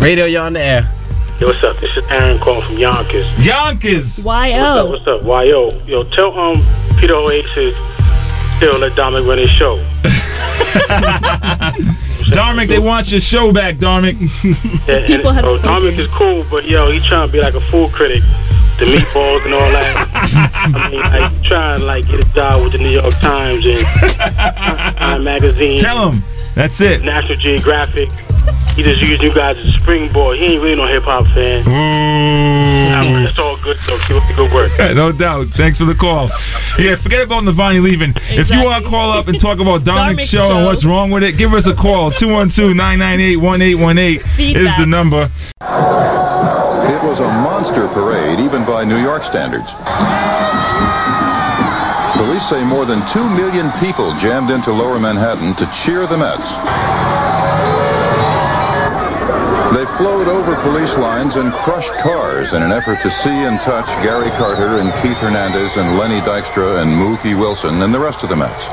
Radio, you're on the air. Yo, what's up? This is Aaron calling from Yonkers. Yonkers. Y.O. What's up? What's up? Yo, yo, tell um Peter Oasis still let Dominic run his show. Dharmic, they want your show back, Dharmic. Yeah, People and, have oh, spoken. Dominic is cool, but yo, he trying to be like a food critic. The meatballs and all that. I mean, like trying to like get a job with the New York Times and Time Magazine, Tell him. That's it. National Geographic. He just used you guys as a springboard. He ain't really no hip hop fan. I mean, it's all good, so keep up the good work. No doubt. Thanks for the call. Yeah, forget about Navani leaving. If you want to call up and talk about Dominic's Domic's show, and what's wrong with it, give us a call. 212-998-1818 is the number. It was a monster parade, even by New York standards. Police say more than two million people jammed into lower Manhattan to cheer the Mets. They flowed over police lines and crushed cars in an effort to see and touch Gary Carter and Keith Hernandez and Lenny Dykstra and Mookie Wilson and the rest of the Mets.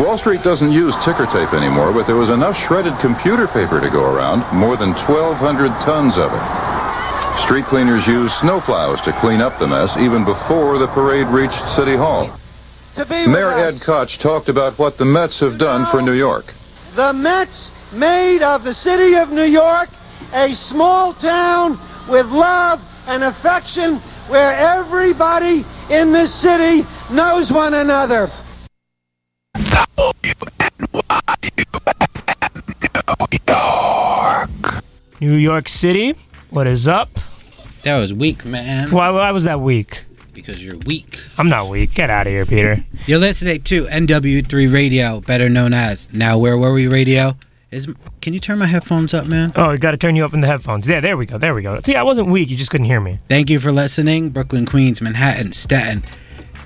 Wall Street doesn't use ticker tape anymore, but there was enough shredded computer paper to go around, more than 1,200 tons of it. Street cleaners used snowplows to clean up the mess even before the parade reached City Hall. Mayor Ed Koch talked about what the Mets have done for New York. The Mets made of the city of New York a small town with love and affection where everybody in this city knows one another. New York City, what is up? That was weak, man. Why, why was that weak? Because you're weak. I'm not weak. Get out of here, Peter. You're listening to NW3 Radio, better known as Now Where Were We Radio. Is can you turn my headphones up, man? Oh, you got to turn you up in the headphones. Yeah, there we go. There we go. See, I wasn't weak. You just couldn't hear me. Thank you for listening, Brooklyn, Queens, Manhattan, Staten.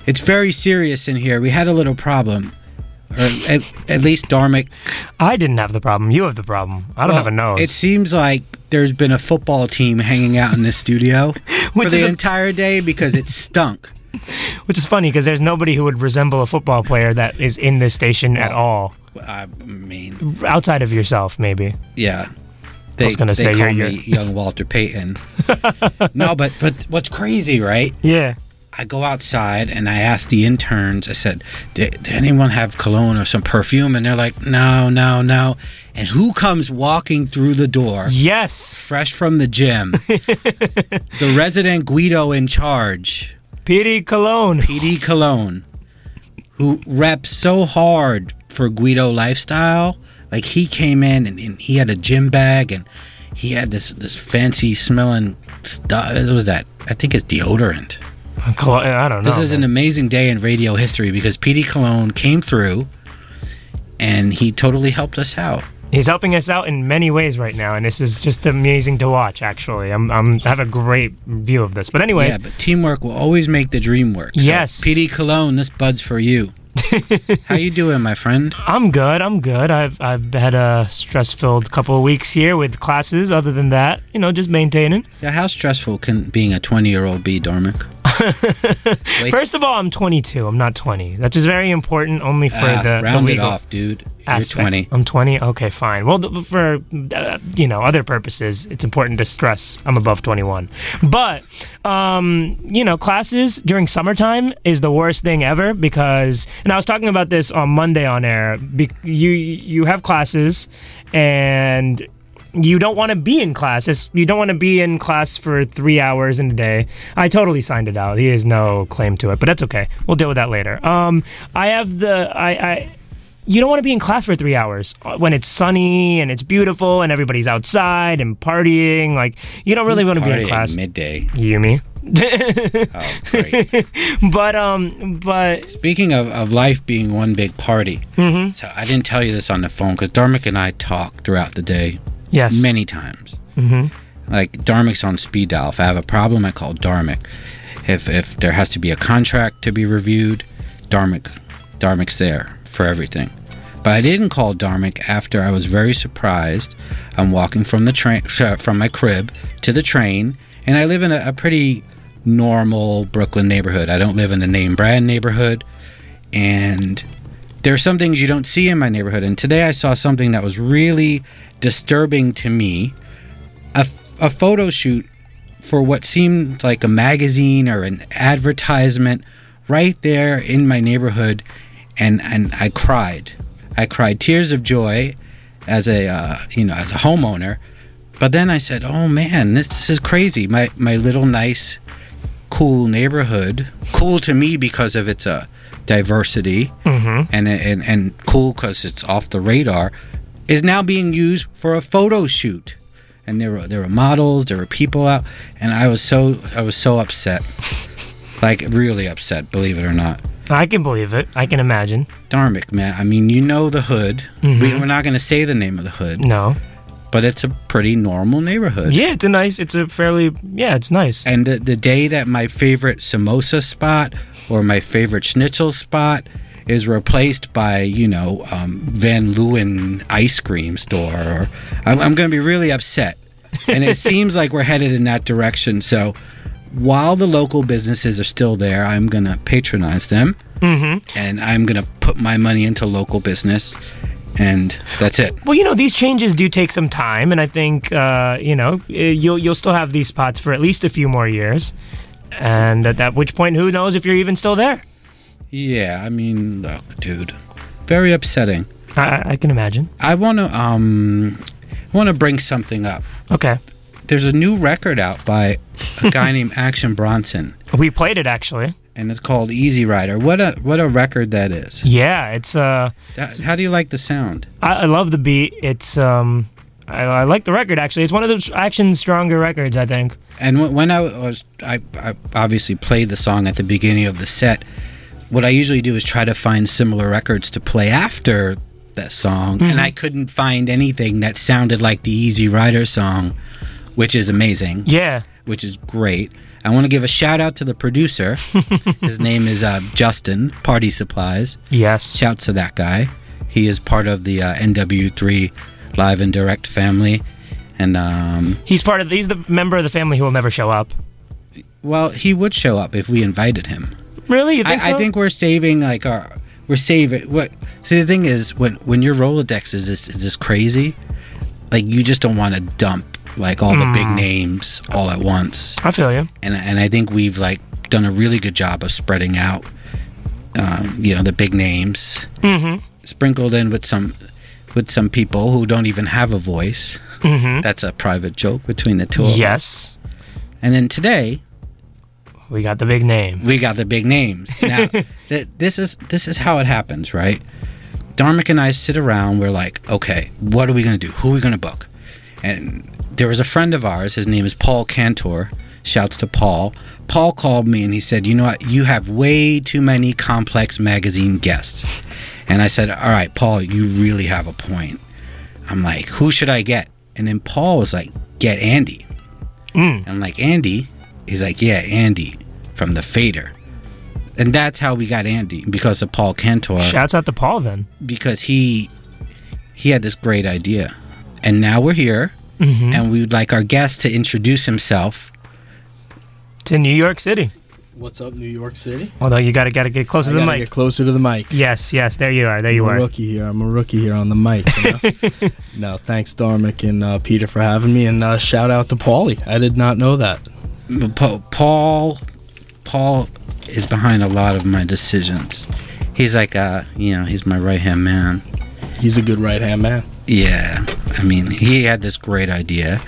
It's very serious in here. We had a little problem, or at, at least Dharmic. I didn't have the problem. You have the problem. I don't Well, have a nose. It seems like there's been a football team hanging out in the studio for the a- entire day because it stunk. Which is funny because there's nobody who would resemble a football player that is in this station at all, I mean, outside of yourself, maybe. yeah. They, was gonna say, call you're- me young Walter Payton. no, but but what's crazy, right? Yeah. I go outside and I ask the interns. I said, "Did, did anyone have cologne or some perfume?" And they're like, "No, no, no." And who comes walking through the door, Yes. fresh from the gym? the resident Guido in charge, PD Cologne. PD Cologne, who reps so hard for Guido lifestyle. Like he came in and, and he had a gym bag and he had this this fancy smelling stuff. What was that? I think it's deodorant. I don't know. This is an amazing day in radio history because PD Cologne came through and he totally helped us out. He's helping us out in many ways right now, and this is just amazing to watch. Actually, I'm I'm I have a great view of this. But anyways, yeah, but teamwork will always make the dream work. So, Yes. PD Cologne, this bud's for you. How you doing, my friend? I'm good. I'm good. I've I've had a stress-filled couple of weeks here with classes. Other than that, you know, just maintaining. Yeah, how stressful can being a 20 year old be, Dharmic? First of all, I'm 22. I'm not 20. That is just very important. Only for ah, the, the round it legal off, dude. You're aspect. 20. I'm 20. Okay, fine. Well, th- for uh, you know other purposes, it's important to stress I'm above 21. But um, you know, classes during summertime is the worst thing ever because, and I was talking about this on Monday on air. Be- you you have classes and you don't want to be in class. It's, you don't want to be in class for three hours in a day. I totally signed it out. He has no claim to it, but that's okay. We'll deal with that later. Um, I have the I. I you don't want to be in class for three hours uh, when it's sunny and it's beautiful and everybody's outside and partying. Like you don't really want to be in class. midday. You me? Oh, great. but um, but Speaking of, of life being one big party, Mm-hmm. so I didn't tell you this on the phone because Dharmic and I talk throughout the day yes, many times. Mm-hmm. Like Dharmic's on speed dial. If I have a problem, I call Dharmic. If if there has to be a contract to be reviewed, Dharmic, Dharmic's there for everything. But I didn't call Dharmic after I was very surprised. I'm walking from the train from my crib to the train, and I live in a, a pretty normal Brooklyn neighborhood. I don't live in a name brand neighborhood, and there are some things you don't see in my neighborhood. And today I saw something that was really disturbing to me a, a photo shoot for what seemed like a magazine or an advertisement right there in my neighborhood. And, and I cried. I cried tears of joy as a uh, you know as a homeowner. But then I said, "Oh man, this, this is crazy. My my little nice, cool neighborhood, cool to me because of its uh, diversity, and and and cool because it's off the radar, is now being used for a photo shoot." And there were there were models, there were people out, and I was so I was so upset, like really upset. Believe it or not. I can believe it. I can imagine. Dharmic, man. I mean, you know the hood. We, we're not going to say the name of the hood, No. But it's a pretty normal neighborhood. Yeah, it's a nice. It's a fairly. Yeah, it's nice. And the, the day that my favorite samosa spot or my favorite schnitzel spot is replaced by, you know, um, Van Leeuwen ice cream store, or I'm, I'm going to be really upset. And it seems like we're headed in that direction. So while the local businesses are still there, I'm going to patronize them. Mm-hmm. And I'm going to put my money into local business. And that's it. Well, you know, these changes do take some time, and I think uh, you know eh, you'll you'll still have these spots for at least a few more years, and at that which point, who knows if you're even still there? Yeah, I mean, look, dude, very upsetting. I, I- can imagine. I want to um, I want to bring something up. Okay, There's a new record out by a guy named Action Bronson, we played it actually. And it's called Easy Rider. What a what a record that is. Yeah, it's uh, How do you like the sound? I, I love the beat. It's um, I, I like the record actually. It's one of those Action Bronson records, I think. And when I was, I, I obviously played the song at the beginning of the set. What I usually do is try to find similar records to play after that song, and I couldn't find anything that sounded like the Easy Rider song, which is amazing. Yeah, which is great. I want to give a shout out to the producer. His name is uh, Justin Party Supplies. yes. Shouts to that guy. He is part of the uh, NW3 Live and Direct family, and um, He's part of. He's the member of the family who will never show up. well, he would show up if we invited him. Really, you I, think so? I think we're saving like our we're saving what. See, the thing is when when your Rolodex is this is this crazy, like you just don't want to dump like all the big Hmm. names all at once. I feel you. and and I think we've like done a really good job of spreading out, um, you know, the big names, Mm-hmm. sprinkled in with some with some people who don't even have a voice. Mm-hmm. That's a private joke between the two of us. Yes, And then today we got the big name. we got the big names. Now, th- this is this is how it happens, right? Dharmic and I sit around. We're like, okay, what are we gonna do? Who are we gonna book? And there was a friend of ours. His name is Paul Cantor. Shouts to Paul. Paul called me and he said, "You know what? You have way too many complex magazine guests." And I said, "All right, Paul, you really have a point." I'm like, "Who should I get?" And then Paul was like, "Get Andy." Mm. I'm like, Andy? He's like, yeah, Andy from the Fader. And that's how we got Andy because of Paul Cantor Shouts out to Paul then. because he he had this great idea. And now we're here Mm-hmm. and we would like our guest to introduce himself. To New York City. What's up, New York City? Although you gotta gotta get closer I to the mic. get closer to the mic. yes, yes. There you are. There you I'm a are. rookie here. I'm a rookie here on the mic. You know? no, thanks, Dharmic and uh, Peter, for having me, and uh, shout out to Paulie. I did not know that. Pa- Paul Paul is behind a lot of my decisions. He's like uh, you know, he's my right-hand man. He's a good right hand man. Yeah, I mean, he had this great idea,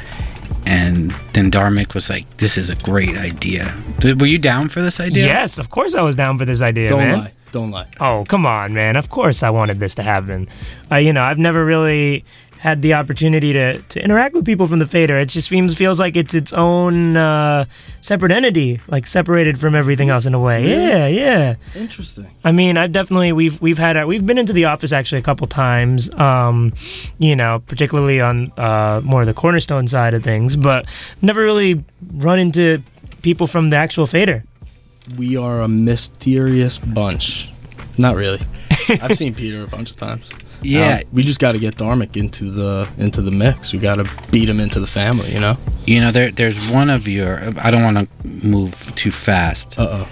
and then Dharmic was like, "This is a great idea." Th- Were you down for this idea? Yes, of course I was down for this idea, Don't man. lie. Don't lie. Oh, come on, man. Of course I wanted this to happen. Uh, you know, I've never really had the opportunity to, to interact with people from the Fader. It just seems feels like it's its own uh, separate entity, like separated from everything else in a way. Yeah, yeah. Interesting. I mean, I've definitely we've we've had our, we've been into the office actually a couple times. Um, you know, particularly on uh, more of the cornerstone side of things, but never really run into people from the actual Fader. We are a mysterious bunch. Not really. I've seen Peter a bunch of times. Yeah, Um, we just got to get Dharmic into the into the mix. We got to beat him into the family. You know. you know, there, there's one of your. I don't want to move too fast, Uh oh.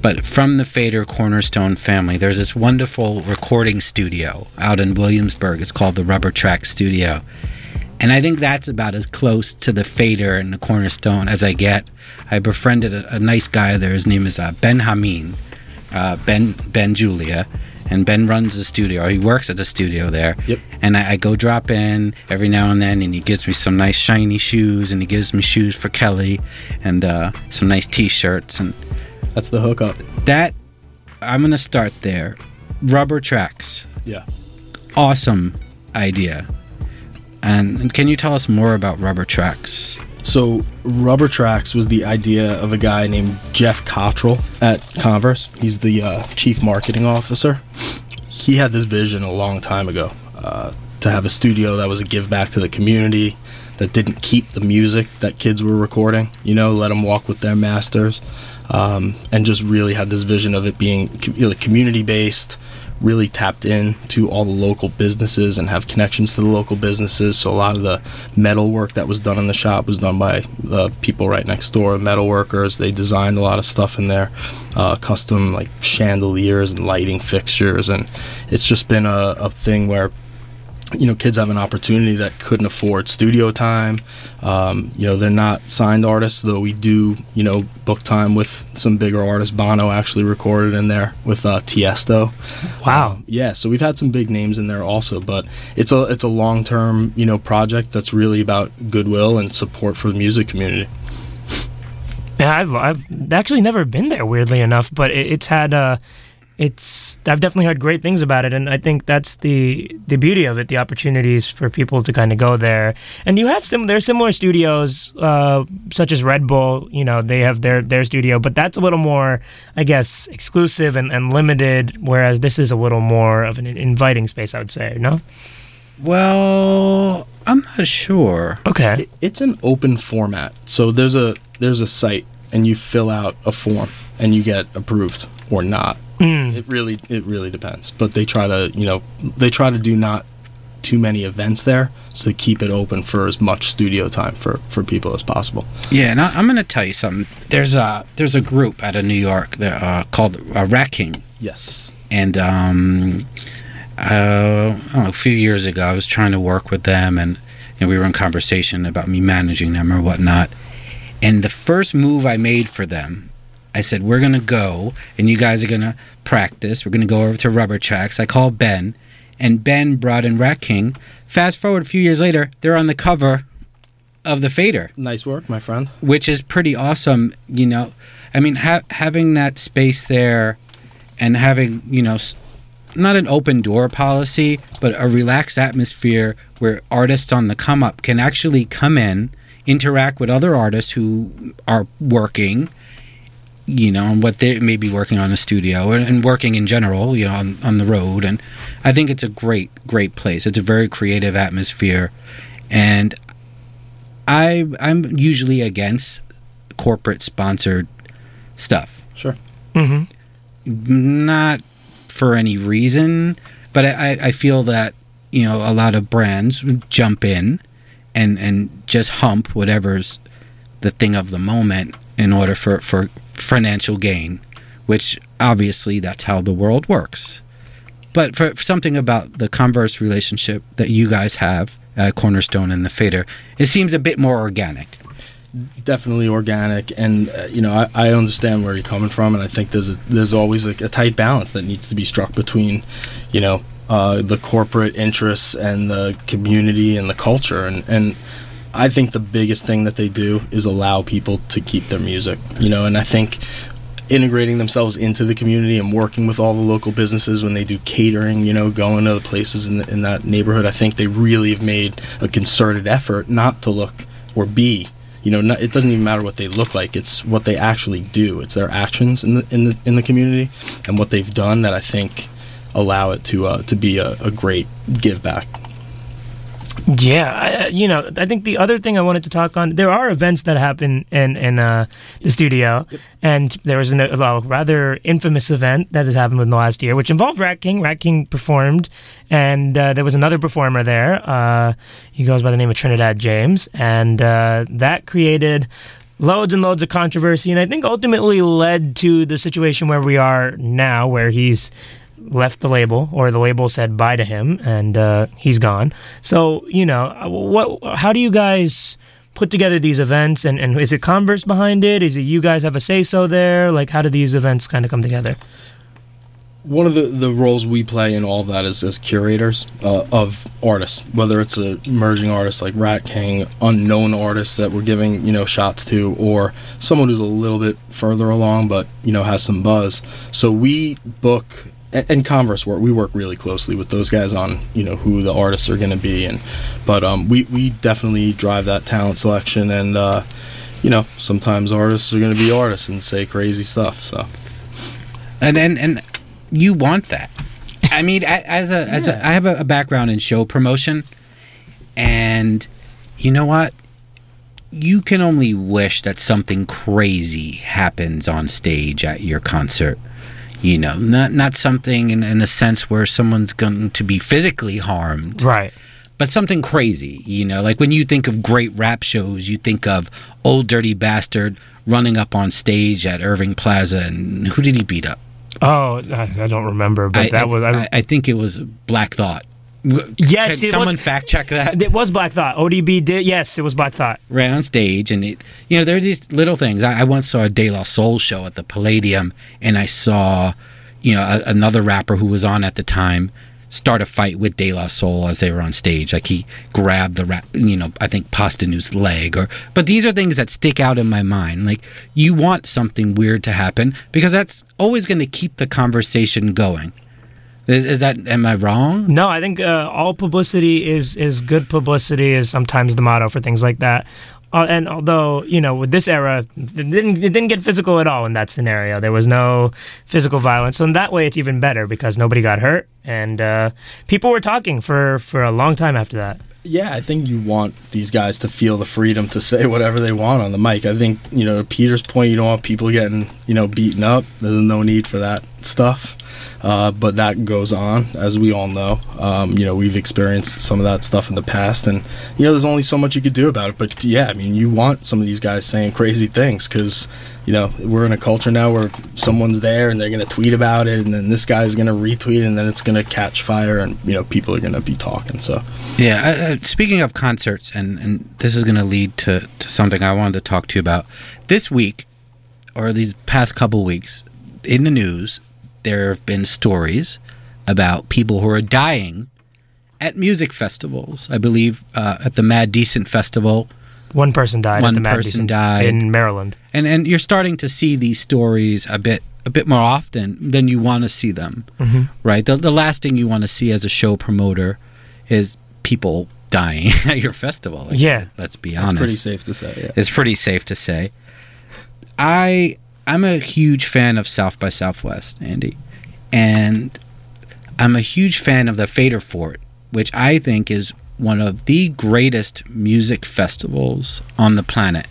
but from the Fader Cornerstone family, there's this wonderful recording studio out in Williamsburg. It's called the Rubber Track Studio. And I think that's about as close to the Fader and the Cornerstone as I get. I befriended a, a nice guy there. His name is uh, Ben Hameen, uh, Ben Ben Julia, and Ben runs the studio. He works at the studio there. Yep. And I, I go drop in every now and then, and he gives me some nice shiny shoes, and he gives me shoes for Kelly, and uh, some nice T-shirts, and That's the hookup. that I'm gonna start there. Rubber tracks, Yeah. awesome idea. And, and can you tell us more about rubber tracks? So, Rubber Tracks was the idea of a guy named Geoff Cottrill at Converse. He's the uh, chief marketing officer. He had this vision a long time ago uh, to have a studio that was a give back to the community, that didn't keep the music that kids were recording, you know, let them walk with their masters, um, and just really had this vision of it being you know, community based, really tapped in to all the local businesses and have connections to the local businesses. So a lot of the metal work that was done in the shop was done by the people right next door, metal workers. They designed a lot of stuff in there, uh, custom like chandeliers and lighting fixtures, and it's just been a, a thing where you know kids have an opportunity that couldn't afford studio time um, you know they're not signed artists though we do you know book time with some bigger artists bono actually recorded in there with uh, tiesto Wow. yeah so we've had some big names in there also but it's a it's a long term you know project that's really about goodwill and support for the music community Yeah, I've I've actually never been there. Weirdly enough, but it, it's had uh, it's I've definitely heard great things about it, and I think that's the the beauty of it, the opportunities for people to kind of go there. And you have some there's similar studios, uh, such as Red Bull. You know, they have their their studio, but that's a little more, I guess, exclusive and, and limited. Whereas this is a little more of an inviting space, I would say. No. Well, I'm not sure. Okay. It- it's an open format so there's a there's a site and you fill out a form and you get approved or not it really it really depends. But they try to you know they try to do not too many events there so they keep it open for as much studio time for for people as possible. Yeah, and I, I'm going to tell you something. There's a there's a group out of New York that, uh, called uh, Rat yes. And um, uh, I don't know, a few years ago, I was trying to work with them, and and we were in conversation about me managing them or whatnot. And the first move I made for them, I said, "We're gonna go, and you guys are gonna practice. We're gonna go over to Rubber Tracks." I called Ben, and Ben brought in Rat King. Fast forward a few years later, they're on the cover of the Fader nice work my friend which is pretty awesome. You know, I mean, ha- having that space there and having you know, s- not an open door policy, but a relaxed atmosphere where artists on the come up can actually come in, interact with other artists who are working. You know, and what they may be working on a studio and, and working in general, you know, on, on the road. And I think it's a great, great place. It's a very creative atmosphere. And I I'm usually against corporate sponsored stuff. sure Mm-hmm. Not for any reason, but I, I- I feel that you know a lot of brands jump in and and just hump whatever's the thing of the moment in order for for financial gain, which obviously that's how the world works. But for, for something about the converse relationship that you guys have at Cornerstone and the Fader, it seems a bit more organic. definitely organic and uh, you know I, I understand where you're coming from and I think there's a, there's always a, a tight balance that needs to be struck between you know uh, the corporate interests and the community and the culture and and I think the biggest thing that they do is allow people to keep their music you know and I think integrating themselves into the community and working with all the local businesses when they do catering, you know, going to the places in, in that neighborhood. I think they really have made a concerted effort not to look or be, you know, not, it doesn't even matter what they look like. It's what they actually do. It's their actions in the in the in the community and what they've done that I think allow it to uh, to be a, a great give back. Yeah, I, you know, I think the other thing I wanted to talk on, there are events that happen in in uh, the studio, and there was an, a well, rather infamous event that has happened within the last year, which involved Rat King. Rat King performed, and uh, there was another performer there. Uh, he goes by the name of Trinidad James, and uh, that created loads and loads of controversy, and I think ultimately led to the situation where we are now, where he's left the label, or the label said bye to him, and uh, he's gone. So you know, what? How do you guys? put together these events and, and is it converse behind it is it you guys have a say so there like how do these events kind of come together one of the, the roles we play in all of that is as curators uh, of artists, whether it's a emerging artist like Rat King, unknown artists that we're giving you know shots to, or someone who's a little bit further along but you know has some buzz. So we book and Converse work. We work really closely with those guys on you know who the artists are going to be, and but um, we we definitely drive that talent selection, and uh, you know sometimes artists are going to be artists and say crazy stuff. So and and and you want that. I mean, as a as a, I have a background in show promotion, and you know what? You can only wish that something crazy happens on stage at your concert. You know, not not something in, in a sense where someone's going to be physically harmed, right? But something crazy. You know, like when you think of great rap shows, you think of Old Dirty Bastard running up on stage at Irving Plaza, and who did he beat up? Oh, I, I don't remember, but I, that was. I, I, think it was Black Thought. Yes, Can someone was, fact check that? It was Black Thought. ODB did. Yes, it was Black Thought. Ran on stage, and it, you know, there are these little things. I, once saw a De La Soul show at the Palladium, and I saw, you know, a, another rapper who was on at the time start a fight with De La Soul as they were on stage. Like he grabbed the rap, you know, I think Posdnuos' leg or but these are things that stick out in my mind. Like you want something weird to happen because that's always going to keep the conversation going. Is, is, that am I wrong? No, I think uh, all publicity is is good publicity is sometimes the motto for things like that. Uh, and although you know with this era it didn't it didn't get physical at all in that scenario there was no physical violence so in that way it's even better because nobody got hurt and uh, people were talking for for a long time after that yeah, I think you want these guys to feel the freedom to say whatever they want on the mic. I think, you know, to Peter's point, you don't want people getting, you know, beaten up. There's no need for that stuff. Uh, but that goes on, as we all know. Um, you know, we've experienced some of that stuff in the past, and you know, there's only so much you could do about it. But yeah, I mean, you want some of these guys saying crazy things because you know we're in a culture now where someone's there and they're going to tweet about it, and then this guy's going to retweet, it, and then it's going to catch fire, and you know, people are going to be talking. So yeah. Uh, uh, speaking of concerts, and and this is going to lead to to something I wanted to talk to you about this week, or these past couple weeks in the news there have been stories about people who are dying at music festivals. I believe uh, at the Mad Decent Festival, one person died. One at the Mad person Decent died in Maryland, and and you're starting to see these stories a bit a bit more often than you want to see them. mm-hmm. Right. The the last thing you want to see as a show promoter is people dying at your festival. Like, yeah. Let's be honest. It's pretty safe to say. Yeah. It's pretty safe to say. I I'm a huge fan of South by Southwest, Andy, and I'm a huge fan of the Fader Fort, which I think is one of the greatest music festivals on the planet.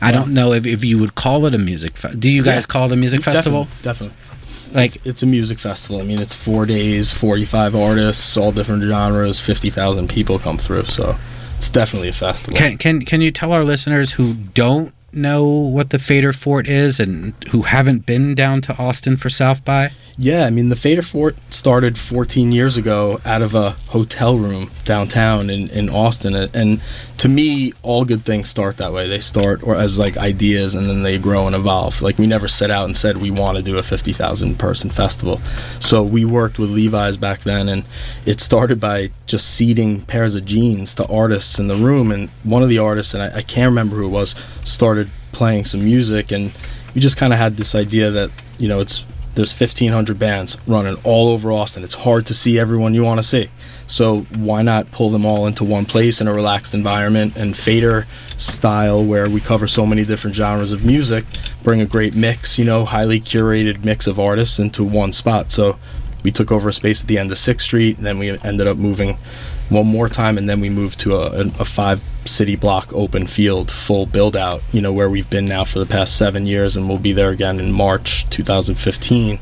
I don't know if, if you would call it a music festival. Do you guys yeah, call it a music festival? Definitely. definitely. Like it's, it's, a music festival. I mean, it's four days, forty-five artists, all different genres, fifty thousand people come through. So it's definitely a festival. Can can can you tell our listeners who don't know what the Fader Fort is and who haven't been down to Austin for South by? Yeah, I mean, the Fader Fort started 14 years ago out of a hotel room downtown in, in Austin. And to me, all good things start that way. They start or as like ideas and then they grow and evolve. Like we never set out and said we want to do a 50,000 person festival. So we worked with Levi's back then and it started by just seeding pairs of jeans to artists in the room. And one of the artists, and I, I can't remember who it was, started playing some music and we just kind of had this idea that, you know, it's there's 1500 bands running all over Austin. It's hard to see everyone you want to see. So why not pull them all into one place in a relaxed environment and fader style where we cover so many different genres of music, bring a great mix, you know, highly curated mix of artists into one spot. So we took over a space at the end of 6th Street and then we ended up moving one more time, and then we move to a, a five city block open field full build out. You know where we've been now for the past seven years, and we'll be there again in March 2015.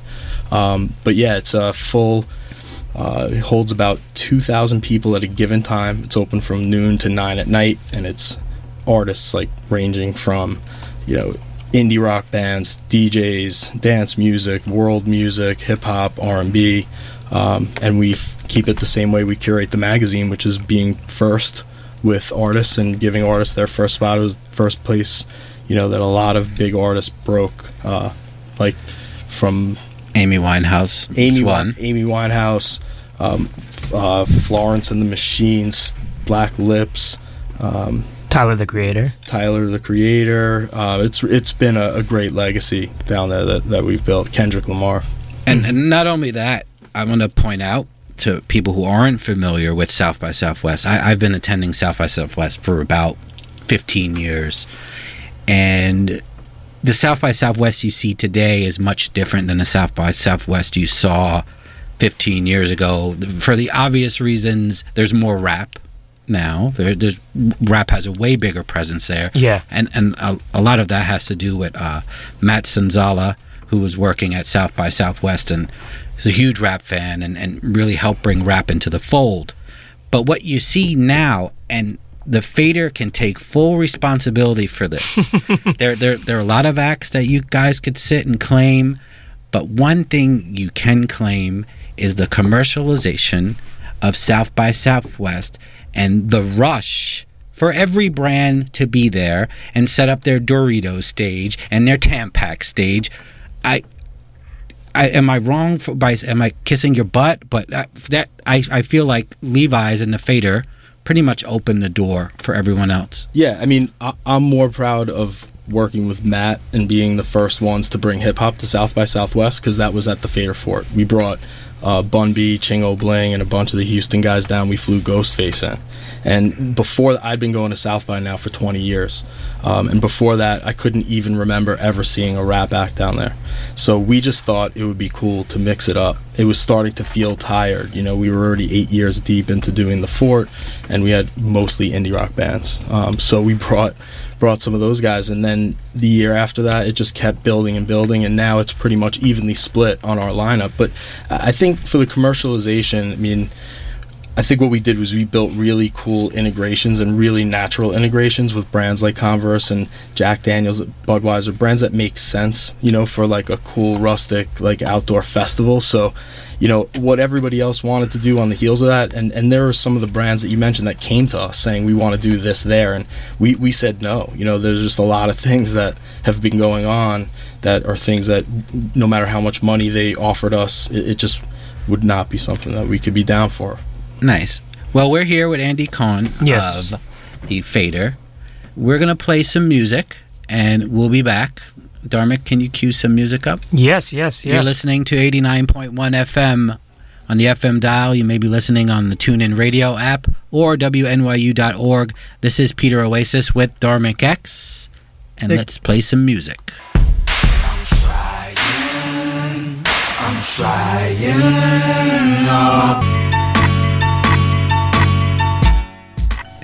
Um, but yeah, it's a full. Uh, it holds about 2,000 people at a given time. It's open from noon to nine at night, and it's artists like ranging from you know, indie rock bands, DJs, dance music, world music, hip hop, R and B, um, and we f- keep it the same way we curate the magazine, which is being first with artists and giving artists their first spot. It was the first place, you know, that a lot of big artists broke, uh, like from Amy Winehouse. Amy one. Amy Winehouse, um, f- uh, Florence and the Machines, Black Lips, um, Tyler the Creator. Tyler the Creator. Uh, it's it's been a, a great legacy down there that, that we've built. Kendrick Lamar. And, and not only that, I want to point out to people who aren't familiar with South by Southwest. I, I've been attending South by Southwest for about 15 years, and the South by Southwest you see today is much different than the South by Southwest you saw 15 years ago. For the obvious reasons, there's more rap now. There, there's rap has a way bigger presence there. Yeah. and and a, a lot of that has to do with uh, Matt Sonzala, who was working at South by Southwest and is a huge rap fan and, and really helped bring rap into the fold. But what you see now, and the fader can take full responsibility for this. there, there, there are a lot of acts that you guys could sit and claim, but one thing you can claim is the commercialization of South by Southwest and the rush for every brand to be there and set up their Doritos stage and their Tampax stage. I, I am I wrong for, by am I kissing your butt? But uh, that I I feel like Levi's and the Fader pretty much opened the door for everyone else. Yeah, I mean, I, I'm more proud of working with Matt and being the first ones to bring hip hop to South by Southwest because that was at the Fader Fort. We brought uh, B, Chingo Bling, and a bunch of the Houston guys down. We flew Ghostface in. And before I'd been going to South by now for 20 years. Um, and before that, I couldn't even remember ever seeing a rap act down there. So we just thought it would be cool to mix it up. It was starting to feel tired. You know, we were already eight years deep into doing the fort, and we had mostly indie rock bands. Um, so we brought brought some of those guys, and then the year after that, it just kept building and building, and now it's pretty much evenly split on our lineup. But I think for the commercialization, I mean. I think what we did was we built really cool integrations and really natural integrations with brands like Converse and Jack Daniels, Budweiser, brands that make sense, you know, for like a cool rustic like outdoor festival. So, you know, what everybody else wanted to do on the heels of that, and and there were some of the brands that you mentioned that came to us saying we want to do this there, and we we said no. You know, there's just a lot of things that have been going on that are things that no matter how much money they offered us, it, it just would not be something that we could be down for. Nice. Well, we're here with Andy Cohn Yes. of the Fader. We're gonna play some music, and we'll be back. Dharmic, can you cue some music up? Yes, yes, yes. You're listening to 89.1 FM on the FM dial. You may be listening on the TuneIn Radio app or WNYU.org. This is Peter Oasis with Dharmic X, and Hey. let's play some music.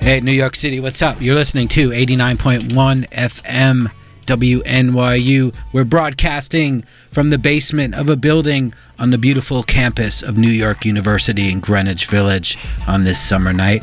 Hey, New York City, what's up? You're listening to 89.1 FM WNYU. We're broadcasting from the basement of a building on the beautiful campus of New York University in Greenwich Village on this summer night.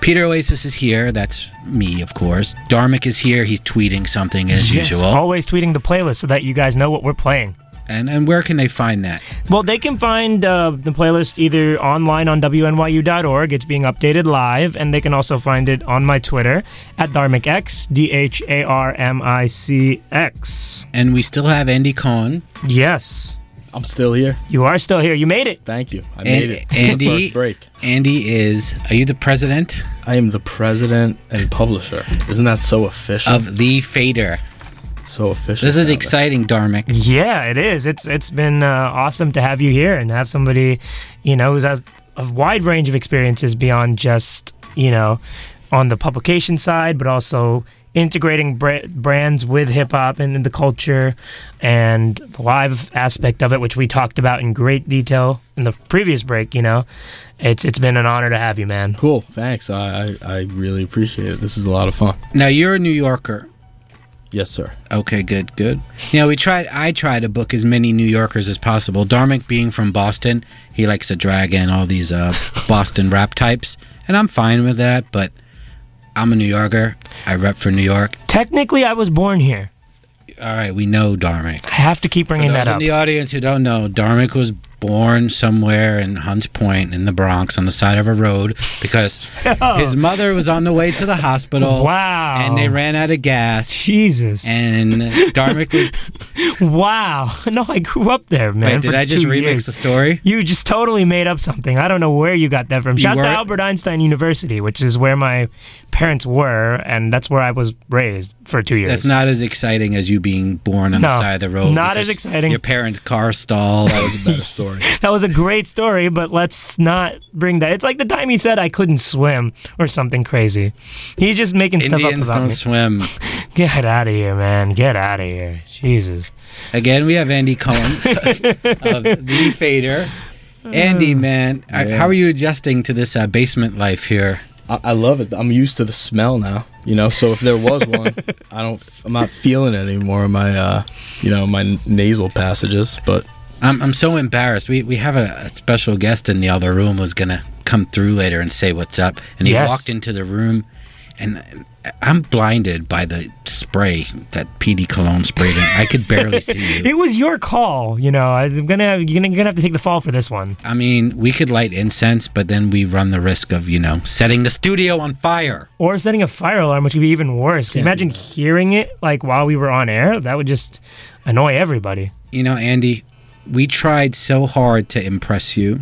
Peter Oasis is here. That's me, of course. Dharmic is here. He's tweeting something as Yes, usual. Always tweeting the playlist so that you guys know what we're playing. And and where can they find that? Well, they can find uh, the playlist either online on WNYU.org. It's being updated live, and they can also find it on my Twitter at DharmicX, D H A R M I C X. And we still have Andy Cohn. Yes, I'm still here. you are still here. You made it. Thank you. I And- made it. Andy- First break. Andy is. Are you the president I am the president and publisher. Isn't that so official? of the Fader? So official. This is exciting, Dharmic. Yeah, it is. It's it's been uh, awesome to have you here and have somebody, you know, who's has a wide range of experiences beyond just you know, on the publication side, but also integrating bra- brands with hip hop and the culture and the live aspect of it, which we talked about in great detail in the previous break. You know, it's it's been an honor to have you, man. Cool. Thanks. I, I I really appreciate it. This is a lot of fun. Now you're a New Yorker. Yes, sir. Okay, good, good. You know, we tried. I try to book as many New Yorkers as possible. Dharmic, being from Boston, he likes to drag in all these uh, Boston rap types, and I'm fine with that. But I'm a New Yorker. I rep for New York. Technically, I was born here. All right, we know Dharmic. I have to keep For bringing those that in up. the audience who don't know, Dharmic was born somewhere in Hunts Point in the Bronx on the side of a road because his mother was on the way to the hospital. Wow. And they ran out of gas. Jesus. And Dharmic was. Wow. No, I grew up there, man. Wait, did I just remix years. the story? You just totally made up something. I don't know where you got that from. You Shouts to Albert Einstein University, which is where my parents were, and that's where I was raised for two years. That's not as exciting as you being born on No, the side of the road. not as exciting. Your parents' car stalled. That was a better story. that was a great story, but let's not bring that. It's like the time he said I couldn't swim or something crazy. He's just making stuff Indians up about don't me. swim. Get out of here, man. Get out of here. Jesus. Again, we have Andy Cohn of the Fader. Andy, man, I- Yeah. how are you adjusting to this uh, basement life here? I, I love it. I'm used to the smell now. You know, so if there was one, I don't. I'm not feeling it anymore. in My, uh, you know, my nasal passages. But I'm, I'm so embarrassed. We we have a, a special guest in the other room who's gonna come through later and say what's up. And he Yes. walked into the room, and I'm blinded by the spray that PD cologne sprayed in. I could barely see you. It was your call, you know. I'm gonna have, you're gonna, gonna have to take the fall for this one. I mean, we could light incense, but then we run the risk of you know setting the studio on fire. Or setting a fire alarm, which would be even worse. Can you imagine hearing it like while we were on air? That would just annoy everybody. You know, Andy, we tried so hard to impress you.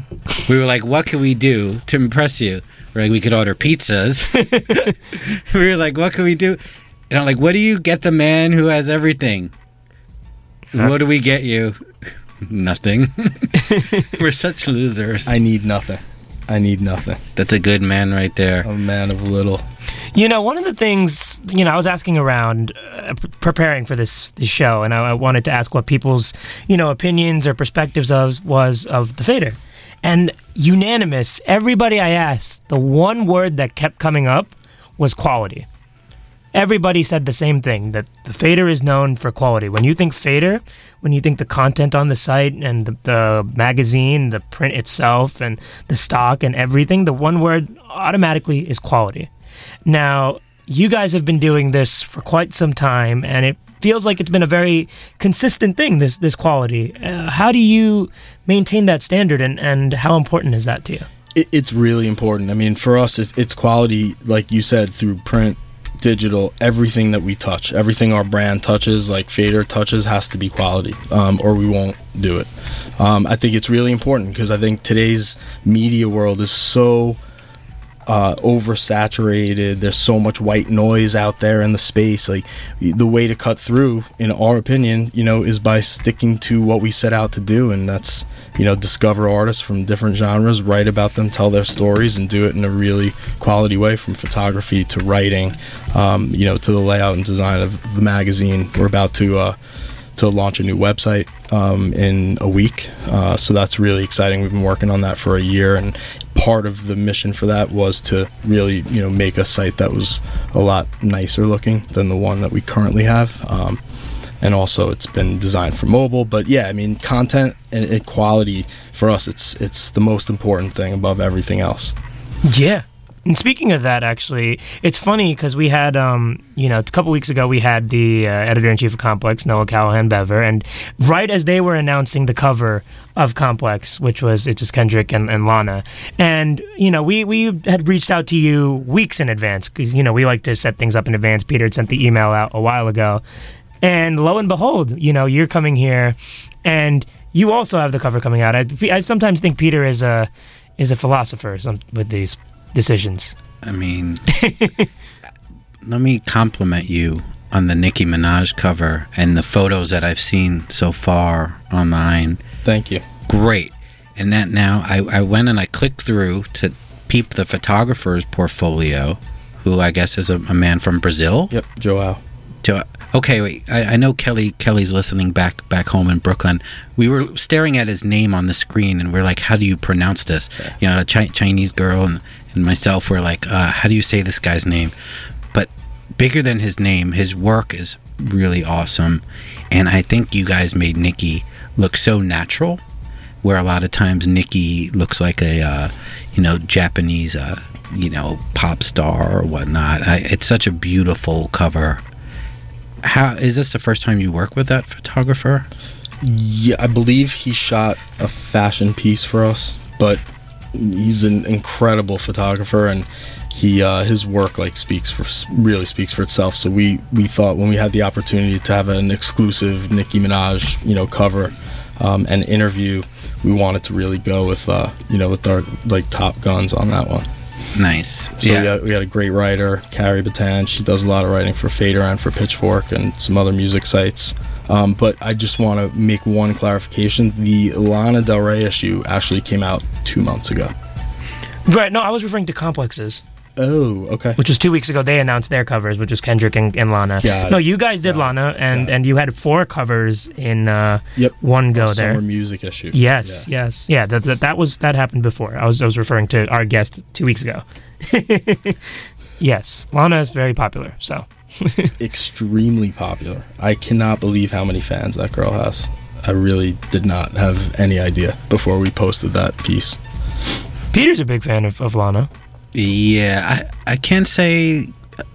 We were like, what can we do to impress you? We're like, we could order pizzas. we were like, what can we do? And I'm like, what do you get the man who has everything? What do we get you? Nothing. we're such losers. I need nothing. I need nothing. That's a good man right there. A man of little. You know, one of the things you know, I was asking around, uh, p- preparing for this, this show, and I, I wanted to ask what people's you know opinions or perspectives of was of the fader, and unanimous. Everybody I asked, the one word that kept coming up was quality. Everybody said the same thing that the fader is known for quality. When you think fader, when you think the content on the site and the, the magazine, the print itself, and the stock and everything, the one word automatically is quality. Now, you guys have been doing this for quite some time, and it feels like it's been a very consistent thing. This this quality. Uh, how do you maintain that standard, and and how important is that to you? It, it's really important. I mean, for us, it's, it's quality, like you said, through print, digital, everything that we touch, everything our brand touches, like Fader touches, has to be quality, um, or we won't do it. Um, I think it's really important because I think today's media world is so uh, oversaturated. There's so much white noise out there in the space. Like the way to cut through, in our opinion, you know, is by sticking to what we set out to do, and that's you know discover artists from different genres, write about them, tell their stories, and do it in a really quality way, from photography to writing, um, you know, to the layout and design of the magazine. We're about to. Uh, to launch a new website um, in a week. Uh, so that's really exciting. We've been working on that for a year, and part of the mission for that was to really, you know, make a site that was a lot nicer looking than the one that we currently have. Um, and also, it's been designed for mobile. But yeah, I mean, content and, quality for us, it's it's the most important thing above everything else. Yeah. And speaking of that, actually, it's funny because we had, um, you know, a couple weeks ago, we had the uh, editor in chief of Complex, Noah Callahan Bever, and right as they were announcing the cover of Complex, which was it's just Kendrick and, and Lana, and you know, we we had reached out to you weeks in advance because you know we like to set things up in advance. Peter had sent the email out a while ago, and lo and behold, you know, you're coming here, and you also have the cover coming out. I, I sometimes think Peter is a is a philosopher with these decisions. I mean, let me compliment you on the Nicki Minaj cover and the photos that I've seen so far online. Thank you. Great. And that now I, I went and I clicked through to peep the photographer's portfolio, who I guess is a, a man from Brazil. Yep, Joao. To, okay, wait. I, I know Kelly. Kelly's listening back back home in Brooklyn. We were staring at his name on the screen, and we're like, "How do you pronounce this?" You know, a Chi- Chinese girl and, and myself were like, uh, "How do you say this guy's name?" But bigger than his name, his work is really awesome, and I think you guys made Nicki look so natural. Where a lot of times Nicki looks like a, uh, you know, Japanese, uh, you know, pop star or whatnot. I, it's such a beautiful cover. how is this the first time you work with that photographer? Yeah, I believe he shot a fashion piece for us, but he's an incredible photographer and he uh, his work like speaks for really speaks for itself. So we we thought when we had the opportunity to have an exclusive Nicki Minaj you know cover um, and interview, we wanted to really go with uh, you know with our like top guns on that one. Nice. So yeah. we, had, we had a great writer, Carrie Batan. She does a lot of writing for Fader and for Pitchfork and some other music sites. Um, but I just want to make one clarification: the Lana Del Rey issue actually came out two months ago. Right. No, I was referring to Complex's, Oh, okay. which was two weeks ago. They announced their covers, which was Kendrick and, and Lana. Got it. no, you guys did Got. Lana, and it. and you had four covers in uh, Yep. one go Summer there. music issue. Yes, Yeah. yes, yeah. That, that that was that happened before. I was I was referring to our guest two weeks ago. yes, Lana is very popular. So Extremely popular. I cannot believe how many fans that girl has. I really did not have any idea before we posted that piece. Peter's a big fan of, of Lana. Yeah, I, I can't say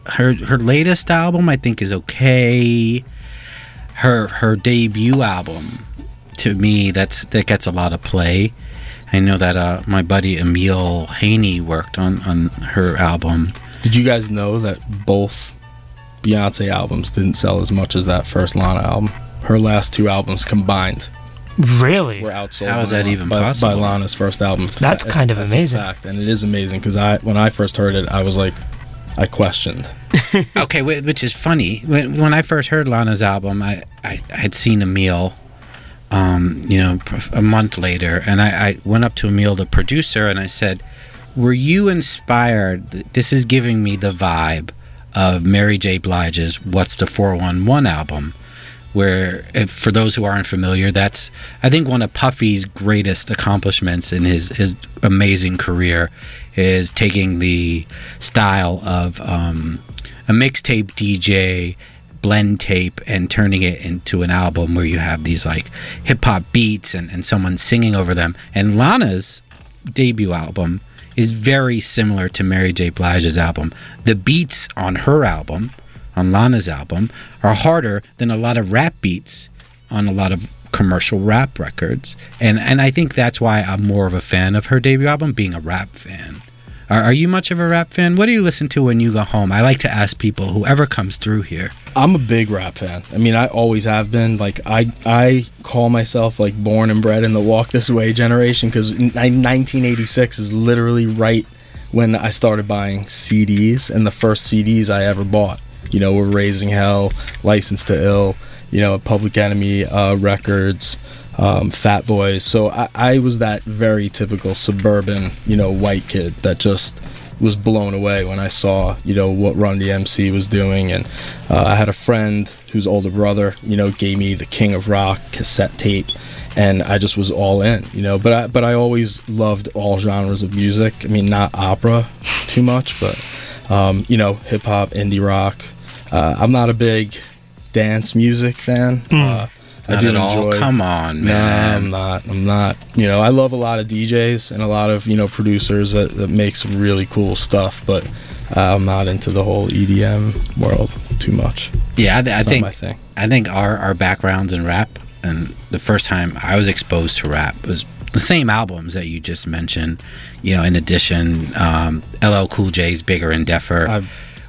her her latest album I think is okay. Her her debut album to me that's that gets a lot of play. I know that uh, my buddy Emile Haynie worked on on her album. Did you guys know that both Beyonce albums didn't sell as much as that first Lana album? Her last two albums combined Really? were outsold. How is by that Lana- even by, possible? By Lana's first album. That's Fa- kind of that's a amazing. fact, and it is amazing because I, when I first heard it, I was like, I questioned. okay, which is funny. When, when I first heard Lana's album, I, I, I had seen Emile, um, you know, a month later, and I, I went up to Emile, the producer, and I said, "Were you inspired? This is giving me the vibe of Mary J. Blige's "What's the 411" album." Where, for those who aren't familiar, that's I think one of Puffy's greatest accomplishments in his his amazing career is taking the style of um, a mixtape DJ blend tape and turning it into an album where you have these like hip hop beats and, and someone singing over them. And Lana's debut album is very similar to Mary J. Blige's album. The beats on her album, on Lana's album, are harder than a lot of rap beats on a lot of commercial rap records. And and I think that's why I'm more of a fan of her debut album, being a rap fan. Are, are you much of a rap fan? What do you listen to when you go home? I like to ask people, whoever comes through here. I'm a big rap fan. I mean, I always have been. Like, I I call myself like born and bred in the Walk This Way generation because 1986 is literally right when I started buying CDs, and the first CDs I ever bought, you know, were Raising Hell, License to Ill, you know, Public Enemy uh, records. Um, Fat Boys, so I, I was that very typical suburban, you know, white kid that just was blown away when I saw, you know, what Run DMC was doing. And uh, I had a friend whose older brother, you know, gave me the King of Rock cassette tape, and I just was all in, you know. But I, but I always loved all genres of music. I mean, not opera too much, but um, you know, hip hop, indie rock. Uh, I'm not a big dance music fan. Uh, I Not do at all. enjoy. Come on, No, man. I'm not. I'm not. You know, I love a lot of DJs and a lot of you know producers that, that make some really cool stuff, but uh, I'm not into the whole EDM world too much. Yeah, I, th- I think. I think our our backgrounds in rap and the first time I was exposed to rap was the same albums that you just mentioned. You know, in addition, um, LL Cool J's "Bigger and Deffer," I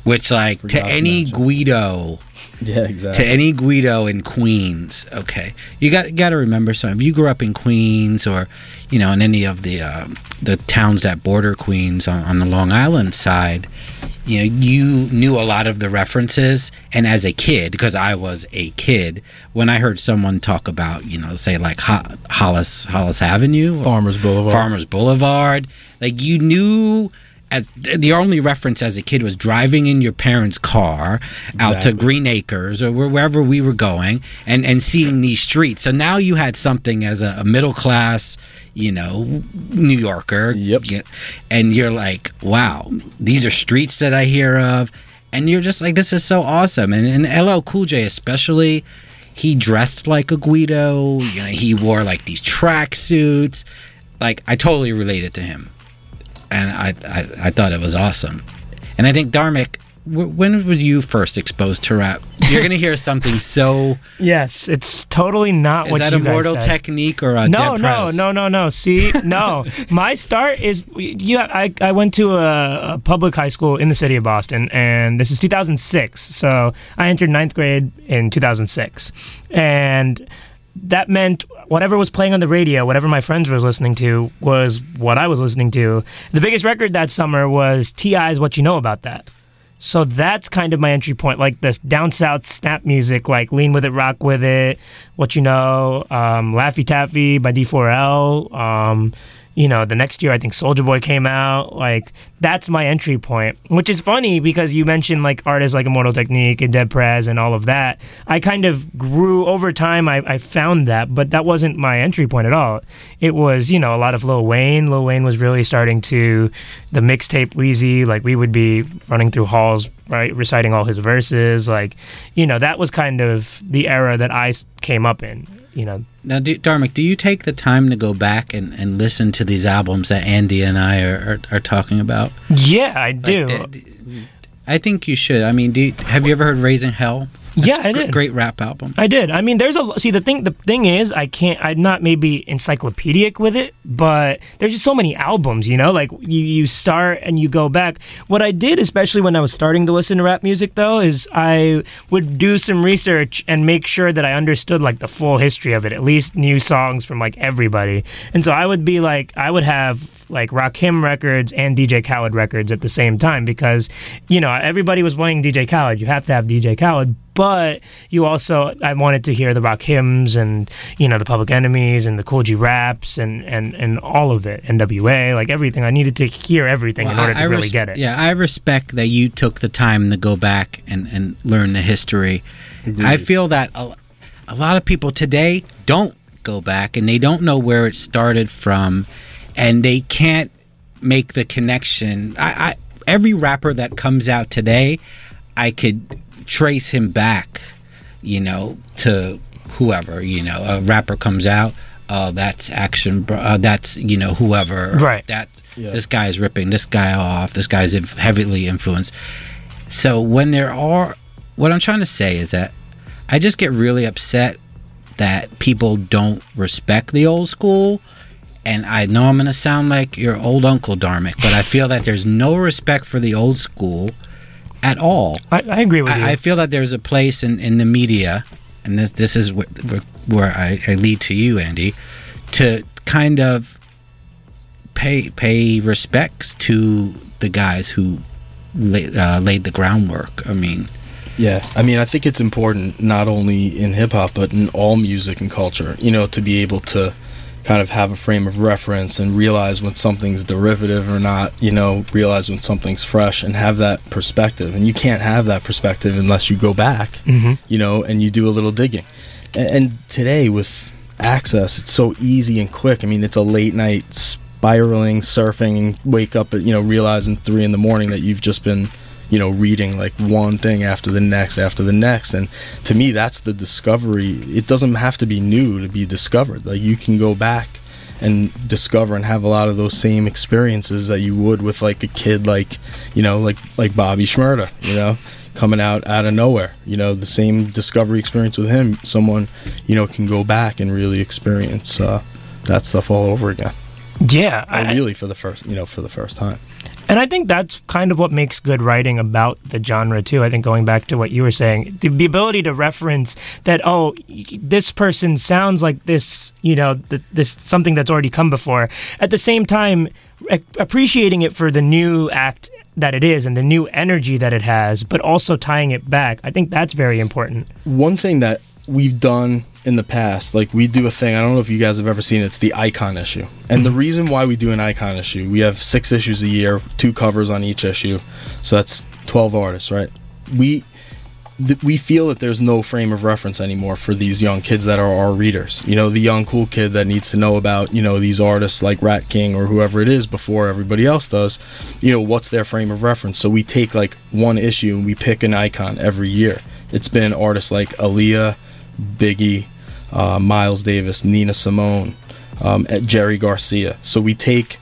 which like to any. Guido yeah, exactly. to any Guido in Queens. Okay, you got got to remember something. If you grew up in Queens or you know in any of the uh, the towns that border Queens on, on the Long Island side, you know you knew a lot of the references. And as a kid, because I was a kid, when I heard someone talk about you know say like Ho- Hollis Hollis Avenue, or Farmers Boulevard. Farmers Boulevard. Like you knew as the only reference as a kid was driving in your parents' car out to Green Acres or wherever we were going and and seeing these streets. So now you had something as a, a middle class, you know, New Yorker. Yep. And you're like, wow, these are streets that I hear of. And you're just like, this is so awesome. And, and LL Cool J especially, he dressed like a Guido. You know, he wore like these track suits. Like I totally related to him, and I, I I thought it was awesome. And I think Dharmic wh- when were you first exposed to rap? You're gonna hear something so. Yes, it's totally not what you guys said. Is what that you a guys Mortal said. Technique or a no, Dead no, Prez? no, no, no. See, no. My start is yeah. I, I went to a, a public high school in the city of Boston, and this is 2006. So I entered ninth grade in 2006, and that meant whatever was playing on the radio, whatever my friends were listening to, was what I was listening to. The biggest record that summer was T.I.'s "What You Know About That." So that's kind of my entry point, like this down south snap music, like Lean With It, Rock With It, What You Know, um, Laffy Taffy by D4L. Um, you know, the next year I think Soulja Boy came out. Like that's my entry point, which is funny because you mentioned like artists like Immortal Technique and Dead Prez and all of that. I kind of grew over time. I, I found that, but that wasn't my entry point at all. It was you know a lot of Lil Wayne. Lil Wayne was really starting to the mixtape Weezy. Like we would be running through halls right reciting all his verses like you know that was kind of the era that I came up in you know Now, do, Dharmic, do you take the time to go back and, and listen to these albums that Andy and I are, are, are talking about? yeah i Like, do d- d- I think you should. I mean, do you, have you ever heard "Raising Hell"? Yeah i did Great rap album. I did. I mean, there's a see the thing. The thing is, I can't. I'm not maybe encyclopedic with it, but there's just so many albums. You know, like you you start and you go back. What I did, especially when I was starting to listen to rap music, though, is I would do some research and make sure that I understood like the full history of it, at least new songs from like everybody. And so I would be like, I would have like Rakim records and DJ Khaled records at the same time because you know everybody was playing DJ Khaled. You have to have DJ Khaled, but you also I wanted to hear the Rakims and you know the Public Enemies and the Kool G Raps and and and all of it NWA like everything. I needed to hear everything in Well, order to I- I really res- get it. Yeah, I respect that you took the time to go back and, and learn the history. I feel that a, a lot of people today don't go back and they don't know where it started from and they can't make the connection. I, I every rapper that comes out today, I could trace him back, you know, to whoever, you know, a rapper comes out, oh, that's action, Bro- uh, that's, you know, whoever. Right. That's, this guy is ripping this guy off, this guy's inf- heavily influenced. So when there are, what I'm trying to say is that I just get really upset that people don't respect the old school. And I know I'm going to sound like your old uncle Dharmic, but I feel that there's no respect for the old school at all. I, I agree with you. I, I feel that there's a place in, in the media, and this this is wh- wh- where I, I lead to you, Andy, to kind of pay pay respects to the guys who la- uh, laid the groundwork. I mean, Yeah, I mean, I think it's important not only in hip hop but in all music and culture, you know, to be able to kind of have a frame of reference and realize when something's derivative or not, you know, realize when something's fresh and have that perspective. And you can't have that perspective unless you go back, Mhm. you know, and you do a little digging. And, and today with access, it's so easy and quick. I mean, it's a late night spiraling, surfing, and wake up at, you know, realizing three in the morning that you've just been you know reading like one thing after the next after the next. And to me that's the discovery. It doesn't have to be new to be discovered. Like you can go back and discover and have a lot of those same experiences that you would with like a kid like you know like like Bobby Shmurda you know coming out out of nowhere. You know the same discovery experience with him. Someone you know can go back and really experience uh, that stuff all over again. Yeah, I- really for the first you know for the first time And I think that's kind of what makes good writing about the genre too. I think going back to what you were saying, the, the ability to reference that oh, this person sounds like this, you know, th- this something that's already come before. At the same time, a- appreciating it for the new act that it is and the new energy that it has, but also tying it back. I think that's very important. one thing that we've done in the past, like we do a thing, I don't know if you guys have ever seen it, it's the icon issue. And the mm-hmm. reason why we do an icon issue, we have six issues a year, two covers on each issue. So that's 12 artists, right? We th- we feel that there's no frame of reference anymore for these young kids that are our readers. You know, the young cool kid that needs to know about, you know, these artists like Ratking or whoever it is before everybody else does. You know, what's their frame of reference? So we take like one issue and we pick an icon every year. It's been artists like Aaliyah, Biggie, uh, Miles Davis, Nina Simone, um, at Jerry Garcia. So we take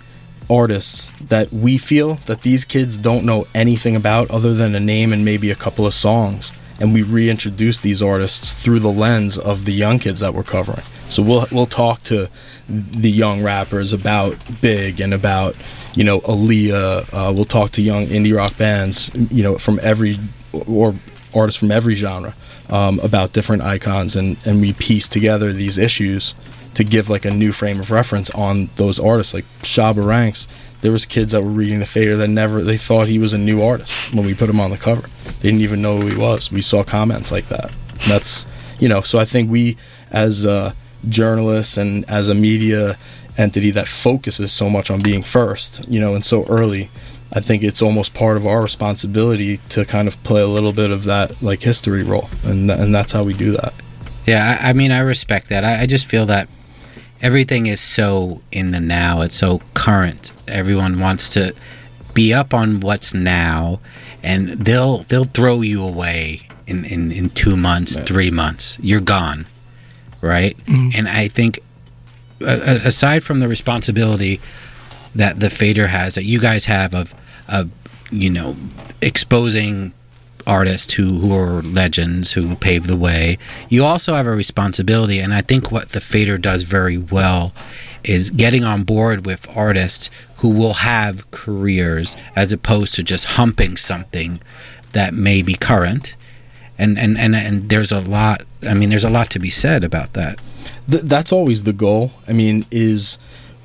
artists that we feel that these kids don't know anything about other than a name and maybe a couple of songs. And we reintroduce these artists through the lens of the young kids that we're covering. So we'll we'll talk to the young rappers about big and about you know Aaliyah. Uh, we'll talk to young indie rock bands you know from every or artists from every genre um, about different icons and and we piece together these issues to give like a new frame of reference on those artists. Like Shabba Ranks there was kids that were reading the fader that never they thought he was a new artist when we put him on the cover. They didn't even know who he was. We saw comments like that. And that's you know so i think we as uh, journalists and as a media entity that focuses so much on being first you know and so early i think it's almost part of our responsibility to kind of play a little bit of that like history role and, th- and that's how we do that Yeah, I, I mean, I respect that. I, I just feel that everything is so in the now. It's so current. Everyone wants to be up on what's now, and they'll they'll throw you away in in, in two months, three months. You're gone, right? Mm-hmm. And I think, a- a- aside from the responsibility that the fader has, that you guys have of of you know exposing artists who, who are legends who pave the way. You also have a responsibility and i think what the fader does very well is getting on board with artists who will have careers as opposed to just humping something that may be current. And and and, and there's a lot i mean there's a lot to be said about that. Th- that's always the goal. I mean, is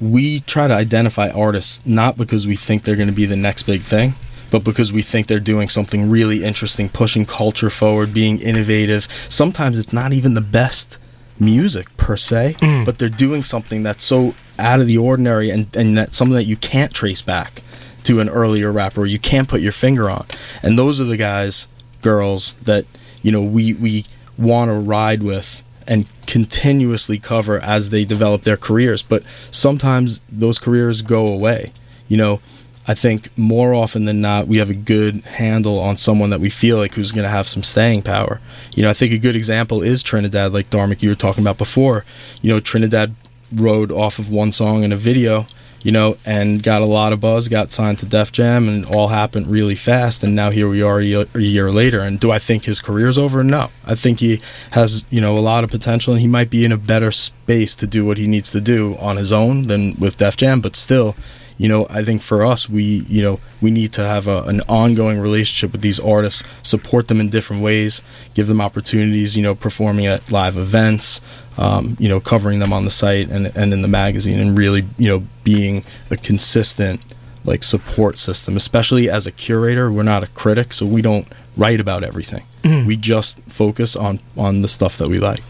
we try to identify artists not because we think they're going to be the next big thing, but because we think they're doing something really interesting, pushing culture forward, being innovative. Sometimes it's not even the best music per se, mm. but they're doing something that's so out of the ordinary and, and that's something that you can't trace back to an earlier rapper you can't put your finger on. And those are the guys, girls that, you know, we, we want to ride with and continuously cover as they develop their careers. But sometimes those careers go away. You know, I think more often than not, we have a good handle on someone that we feel like who's going to have some staying power. You know, I think a good example is Trinidad, like Dharmic you were talking about before. You know, Trinidad rode off of one song in a video, you know, and got a lot of buzz, got signed to Def Jam, and all happened really fast. And now here we are a year, a year later. And do I think his career's over? No. I think he has, you know, a lot of potential, and he might be in a better space to do what he needs to do on his own than with Def Jam. But still, you know, I think for us, we, you know, we need to have a, an ongoing relationship with these artists, support them in different ways, give them opportunities, you know, performing at live events, um, you know, covering them on the site and, and in the magazine, and really, you know, being a consistent like support system. Especially as a curator, we're not a critic, so we don't write about everything. We just focus on on the stuff that we like.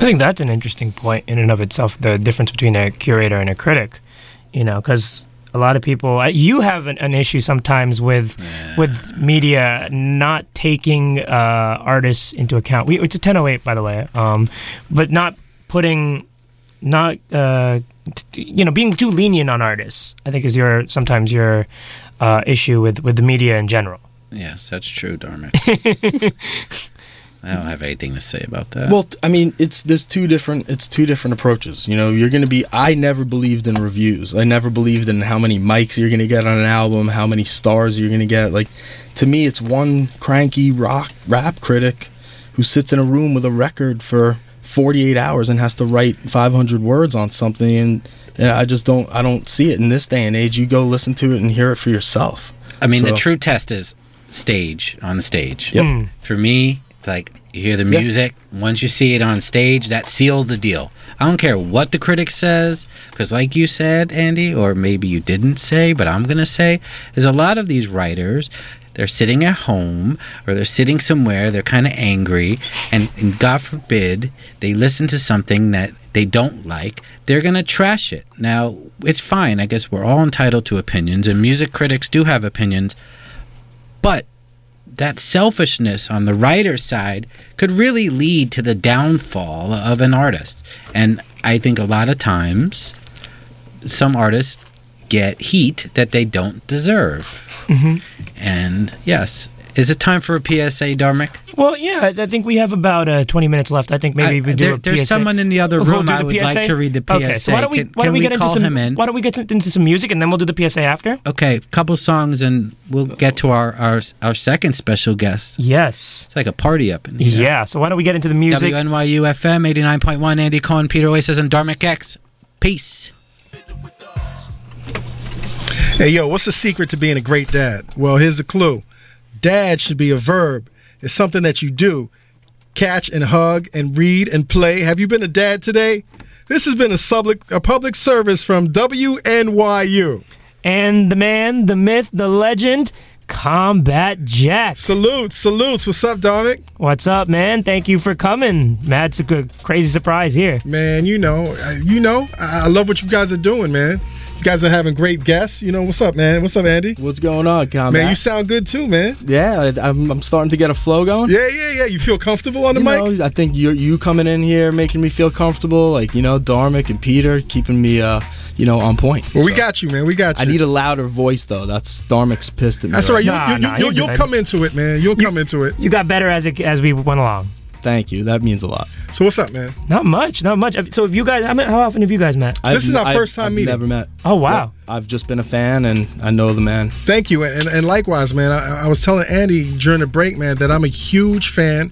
I think that's an interesting point in and of itself. The difference between a curator and a critic, you know, because a lot of people, you have an, an issue sometimes with with media not taking uh, artists into account. We, it's a 1008, by the way, um, but not putting, not uh, t- you know, being too lenient on artists. I think is your sometimes your uh, issue with with the media in general. yes that's true Dharmic. i don't have anything to say about that Well, I mean, it's there's two different it's two different approaches. You know, you're going to be I never believed in reviews. I never believed in how many mics you're going to get on an album, how many stars you're going to get. Like to me, it's one cranky rock rap critic who sits in a room with a record for 48 hours and has to write 500 words on something and and I just don't I don't see it in this day and age. You go listen to it and hear it for yourself. I mean, the true test is stage on the stage. Yep. Mm. For me, it's like you hear the Yeah. music. Once you see it on stage, that seals the deal. I don't care what the critic says, because like you said, Andy, or maybe you didn't say, but I'm gonna say, is a lot of these writers. They're sitting at home or they're sitting somewhere, they're kind of angry, and, and God forbid they listen to something that they don't like, they're going to trash it. Now, it's fine. I guess we're all entitled to opinions, and music critics do have opinions, but that selfishness on the writer's side could really lead to the downfall of an artist. And I think a lot of times some artists get heat that they don't deserve. Mm-hmm. And yes, Is it time for a PSA, Dharmic? Well, yeah, I, I think we have about uh, 20 minutes left. I think maybe I- we do there- a there's PSA. someone in the other Who'll room I the would like to read the PSA. Okay, so why don't we, PSA. Can- why don't we we get into some, him in? Why don't we get into some music and then we'll do the PSA after? Okay, a couple songs and we'll get to our, our our second special guest. Yes. It's like a party up in here. Yeah, so why don't we get into the music? WNYU FM 89.1, Andy Cohn, Peter Oasis, and Dharmic X. Peace. Hey, yo, what's the secret to being a great dad? Well, here's the clue dad should be a verb, it's something that you do. Catch and hug and read and play. Have you been a dad today? This has been a public, a public service from WNYU. and the man, the myth, the legend, Combat Jack. Salutes, salutes. What's up, Dominic? What's up, man? Thank you for coming. Matt's a good, crazy surprise here. Man, you know, uh, you know, I I love what you guys are doing, man. You guys are having great guests. You know, what's up, man? What's up, Andy? What's going on, Combat? Man, you sound good too, man. yeah, I- I'm, I'm starting to get a flow going. Yeah, yeah, yeah. You feel comfortable on the You mic? know, I think you you coming in here making me feel comfortable, like you know, Dharmic and Peter keeping me, uh, you know, on point. Well, we got you, man. We got you. I need a louder voice though. That's Dharmic's pissed at me. That's right. You, Nah, you, you, nah, you, you're you'll come into it, man. You'll come into it. You got better as it, as we went along. Thank you. That means a lot. So what's up, man? Not much, not much. So, if you guys, how, many- how often have you guys met? This is our I've- first time I've meeting. Never met. Oh, wow. But I've just been a fan, and I know the man. Thank you, and, and likewise, man. I, I was telling Andy during the break, man, that I'm a huge fan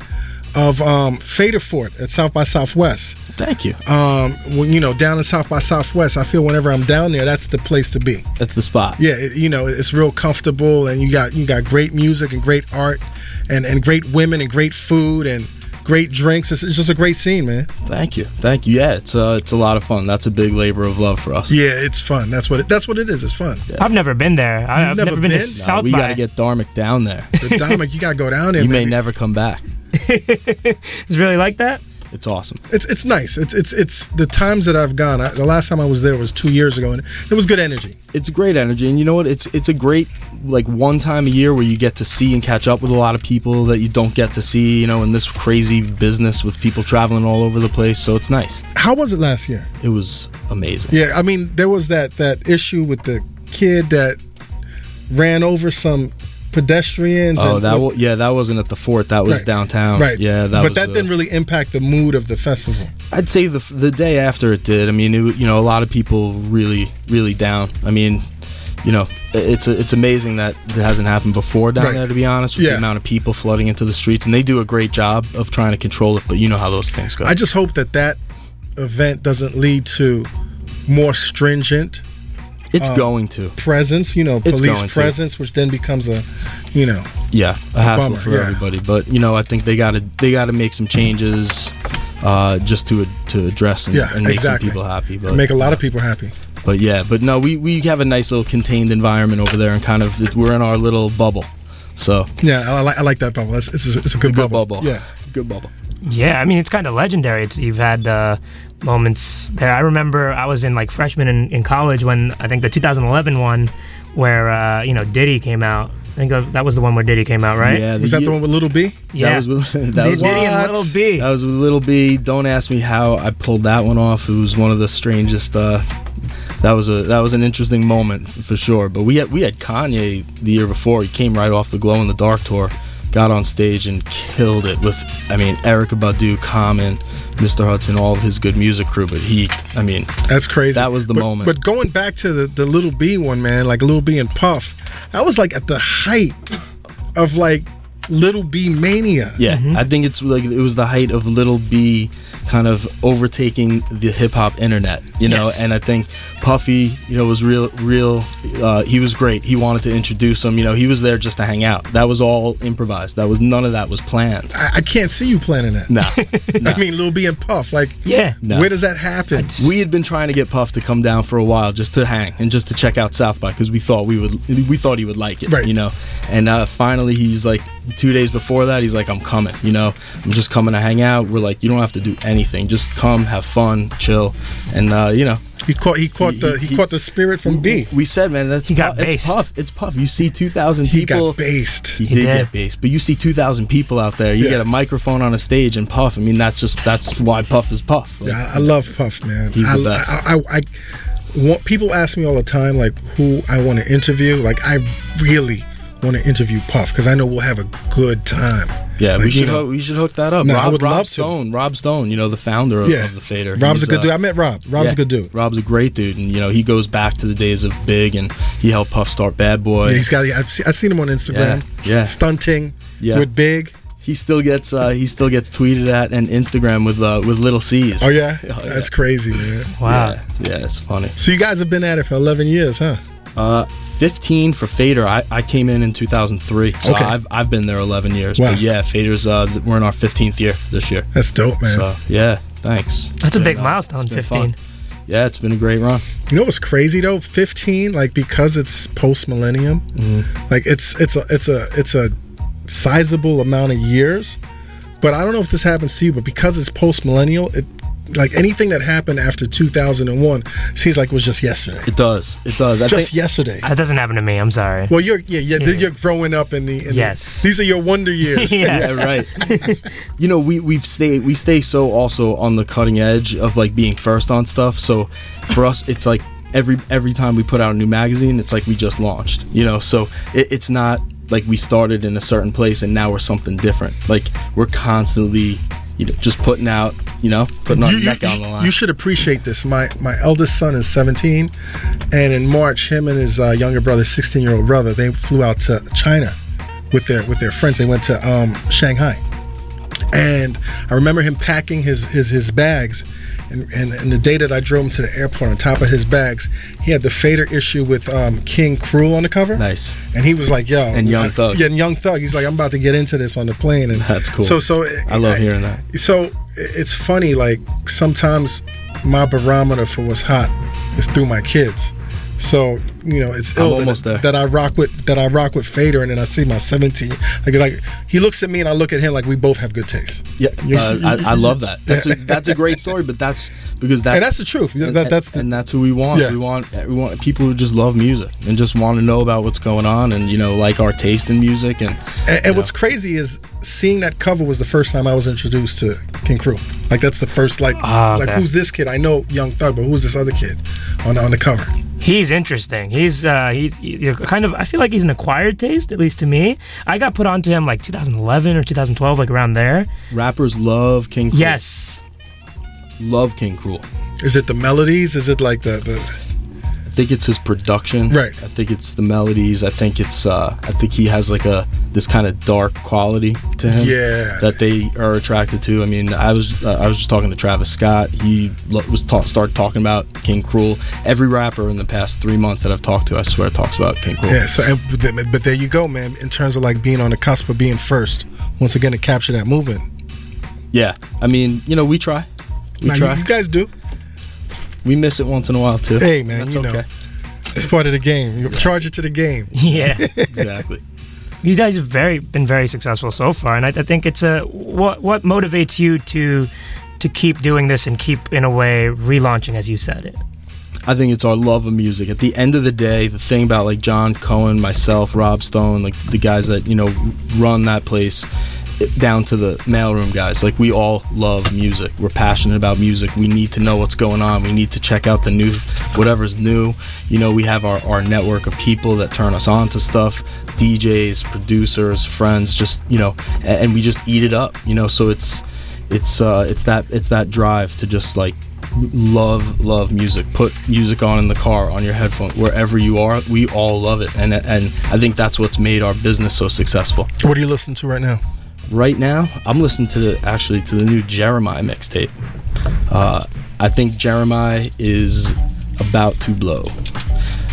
of um, Fader Fort at South by Southwest. Thank you. Um, when you know down in South by Southwest, I feel whenever I'm down there, that's the place to be. That's the spot. Yeah, it, you know, it's real comfortable, and you got you got great music and great art, and and great women and great food and great drinks. It's, it's just a great scene, man. Thank you. Thank you. Yeah, it's uh, it's a lot of fun. That's a big labor of love for us. Yeah, it's fun. That's what it, that's what it is. It's fun. I've never been there. I, I've never never, been, been? to Nah, Nah, South we got to get Dharmic down there. But Dominic, you gotta go down there. you may baby. never come back. It's really like that. It's awesome. It's it's nice. It's it's it's the times that I've gone. I, the last time I was there was two years ago, and it was good energy. It's great energy, and you know what? It's it's a great like one time a year where you get to see and catch up with a lot of people that you don't get to see. You know, in this crazy business with people traveling all over the place. So it's nice. How was it last year? It was amazing. Yeah, I mean there was that that issue with the kid that ran over some pedestrians. Oh, and that was- yeah, that wasn't at the fort. That was Right. downtown. right. Yeah, that but was. that uh, didn't really impact the mood of the festival. I'd say the the day after it did. I mean, it, you know, a lot of people really really down. I mean, you know, it's it's amazing that it hasn't happened before down Right. there. To be honest, with Yeah. the amount of people flooding into the streets, and they do a great job of trying to control it. But you know how those things go. I just hope that that event doesn't lead to more stringent it's um, going to. presence. You know, police going to. presence, which then becomes a, you know, Yeah, a hassle bummer, for yeah. everybody. But you know, I think they got to they got to make some changes. Uh, just to to address and, Yeah, and make exactly. some people happy, but make a lot of people happy. But yeah, but no, we, we have a nice little contained environment over there, and kind of we're in our little bubble. So Yeah, I, like I like that bubble. That's, it's, a, it's a good, good bubble. bubble. Yeah. good bubble. Yeah, I mean it's kind of legendary. It's you've had uh, moments there. I remember I was in like freshman in, in college when I think the 2011 one where uh, you know Diddy came out. I think that was the one where Diddy came out, right? Yeah, Was that the one with Little B? Yeah. That was with, that Did- was Diddy with, and Little B. that was with Little B. Don't ask me how I pulled that one off. It was one of the strangest. Uh, that was a that was an interesting moment f- for sure. But we had we had Kanye the year before. He came right off the Glow in the Dark tour, got on stage and killed it with. I mean, Erykah Badu, Common, Mr. Hudson, all of his good music crew. But he, I mean, That's crazy. That was the But- moment. But going back to the, the Little B one, man, like Little B and Puff, that was like at the height of like Little B mania. Yeah, Mm-hmm. I think it's like it was the height of Little B kind of overtaking the hip hop internet, you know. Yes. And I think Puffy, you know, was real, real. Uh, he was great. He wanted to introduce him. You know, he was there just to hang out. That was all improvised. That was none of that was planned. I, I can't see you planning that. Nah, I mean, Little B and Puff, like, Yeah. No. where does that happen? we had been trying to get Puff to come down for a while just to hang and just to check out South by because we thought we would we thought he would like it, Right. you know. And uh, finally, he's like two days before that, he's like, "I'm coming," you know. I'm just coming to hang out. We're like, you don't have to do anything, just come, have fun, chill, and uh, you know. He caught he caught He- the he, he- caught the spirit from B. We said, man, that's He got Puff, it's. Puff. It's Puff. You see two thousand people. He people. got based. He, He did, did. get based, but you see two thousand people out there. You Yeah. get a microphone on a stage and Puff. I mean, that's just that's why Puff is Puff. Like, Yeah, I I love Puff, man. He's I, the best. I, I, I want, people ask me all the time, like, who I want to interview. Like, I really want to interview Puff because I know we'll have a good time. Yeah, we should you know- hook, we should hook that up. No, Rob, I would Rob love to. Stone, Rob Stone, you know the founder of, Yeah. of the Fader. Rob's a He's, good uh, dude. I met Rob. Rob's yeah, a good dude. Rob's a great dude, and you know he goes back to the days of Big, and he helped Puff start Bad Boy. Yeah, he's got. I've, seen, I've seen him on Instagram. Yeah, yeah. stunting Yeah. with big. he still gets uh, he still gets tweeted at and Instagram with uh, with little C's. Oh yeah, Oh, yeah. that's crazy, man. Wow. Yeah, yeah, it's funny. So you guys have been at it for 11 years, huh? Uh, 15 for Fader. I, I came in in 2003, so Okay. I've I've been there 11 years. Wow. But yeah, Fader's uh, we're in our 15th year this year. That's dope, man. So yeah, thanks. It's That's a been, big uh, milestone, 15. fun. Yeah, it's been a great run. You know what's crazy though? 15, like because it's post millennium, Mm-hmm. like it's it's a it's a it's a sizable amount of years. But I don't know if this happens to you, but because it's post millennial, it like anything that happened after 2001 seems like it was just yesterday. It does. It does. I Just think, yesterday. That doesn't happen to me. I'm sorry. Well, you're yeah, yeah, Yeah. you're growing up in the in the- Yes. these are your wonder years. Yes. Yeah, right. you know, we we've stayed we stay so also on the cutting edge of like being first on stuff. So for us, it's like every every time we put out a new magazine, it's like we just launched. You know, so it, it's not like we started in a certain place and now we're something different. Like we're constantly, you know, just putting out, you know, putting our you, you- neck on the line. you should appreciate this. My my eldest son is 17, and in March, him and his uh, younger brother, 16 year old brother, they flew out to China with their with their friends. They went to um, Shanghai, and I remember him packing his his his bags. And, and, and the day that I drove him to the airport, on top of his bags, he had the Fader issue with um, King Krule on the cover. nice. And he was like, "Yo," And Young I- Thug. Yeah, and Young Thug. He's like, "I'm about to get into this on the plane." And That's cool. So, so I love hearing that. so it's funny, like sometimes my barometer for what's hot is through my kids. So you know, it's ill almost that, there. that I rock with that I rock with Fader, and then I see my 17. Like, like he looks at me and I look at him like we both have good taste. Yeah, uh, I, I love that. That's a, that's a great story, but that's because that's And that's the truth. and, That- that's the- and that's who we want. Yeah. We want we want people who just love music and just want to know about what's going on and you know like our taste in music and And, and what's crazy is seeing that cover was the first time I was introduced to King Krule. Like that's the first like, Ah, it's like who's this kid? I know Young Thug, but who's this other kid on on the cover? He's interesting. He's uh, he's, he's kind of. I feel like he's an acquired taste, at least to me. I got put onto him like 2011 or 2012, like around there. rappers love King. Krule. Yes, love King Krule. Is it the melodies? Is it like the the I think it's his production. Right. I think it's the melodies. I think it's. Uh, I think he has like a this kind of dark quality to him. Yeah. That they are attracted to. I mean, I was uh, I was just talking to Travis Scott. He lo- was ta- start talking about King Krule. Every rapper in the past three months that I've talked to, I swear, talks about King Krule. Yeah, so and- but there you go, man. In terms of like being on the cusp of being first, once again to capture that movement. Yeah. I mean, you know, we try. We Now, try. you guys do. We miss it once in a while too. Hey, man, that's you know. okay. It's part of the game. You charge it to the game. yeah. exactly. you guys have very been very successful so far, and I, I think it's a what what motivates you to to keep doing this and keep in a way relaunching, as you said it. I think it's our love of music. At the end of the day, the thing about like John Cohen, myself, Rob Stone, like the guys that you know run that place, it- down to the mailroom guys, like we all love music. We're passionate about music. We need to know what's going on. We need to check out the new, whatever's new. You know, we have our, our network of people that turn us on to stuff, DJs, producers, friends, just you know, and, and we just eat it up. You know, so it's it's uh it's that it's that drive to just like love love music put music on in the car on your headphone wherever you are we all love it and and i think that's what's made our business so successful What are you listening to right now? Right now i'm listening to the actually to the new jeremih mixtape uh i think jeremih is about to blow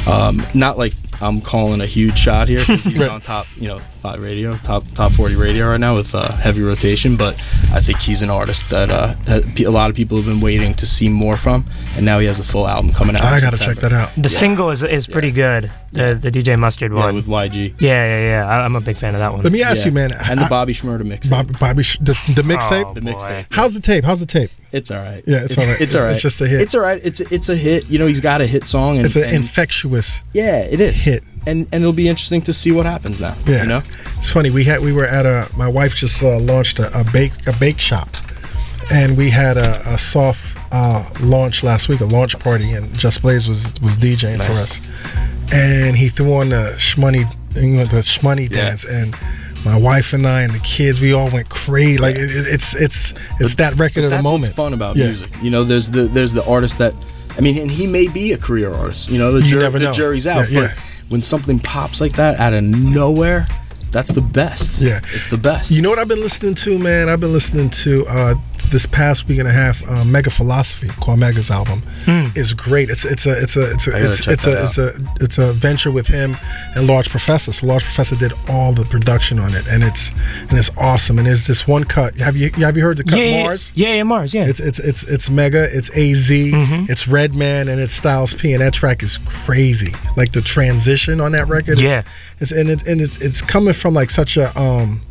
um not like i'm calling a huge shot here because he's Right. on top you know five radio top top 40 radio right now with uh, heavy rotation but i think he's an artist that uh a lot of people have been waiting to see more from and now he has a full album coming out I gotta check that out. The single is is pretty good. The the DJ Mustard yeah one. with yg yeah, yeah, yeah. I, I'm a big fan of that one. Let me ask Yeah. you, man. and the bobby shmurda mixtape Bob, Bobby, Sh- the, the mixtape. Oh, the mixtape How's the tape? How's the tape? It's all right. Yeah, it's all right. It's all right. It's just a hit. It's all right. It's it's a hit. You know, he's got a hit song, and, It's an and- infectious. yeah, it is hit. And and it'll be interesting to see what happens now. Yeah, you know, it's funny. We had we were at a. My wife just uh, launched a, a bake a bake shop, and we had a, a soft uh, launch last week, a launch party, and Just Blaze was was DJing for us. And he threw on the Shmoney the shmoney Yeah. dance, and my wife and I and the kids, we all went crazy. Like it, it- it's it's it's that record of the That's moment. what's fun about Yeah. music. You know, there's the there's the artist that, I mean, and he may be a career artist. You know, the, You jur- the jury's out. Yeah, but yeah. When something pops like that out of nowhere, that's the best. Yeah. it's the best. You know what I've been listening to, man? I've been listening to uh, this past week and a half, uh, Mega Philosophy, Cormega's album, is great. It's it's a it's a it's a it's, it's a it's a it's a venture with him and Large Professor. So Large Professor did all the production on it, and it's and it's awesome. And there's this one cut. Have you have you heard the cut yeah, yeah, Mars? Yeah, yeah, Mars. Yeah. It's it's it's it's Mega, it's AZ, Mm-hmm. it's Redman, and it's Styles P, and that track is crazy. Like the transition on that record, Yeah. it's, it's and it's and it's it's coming from like such a um,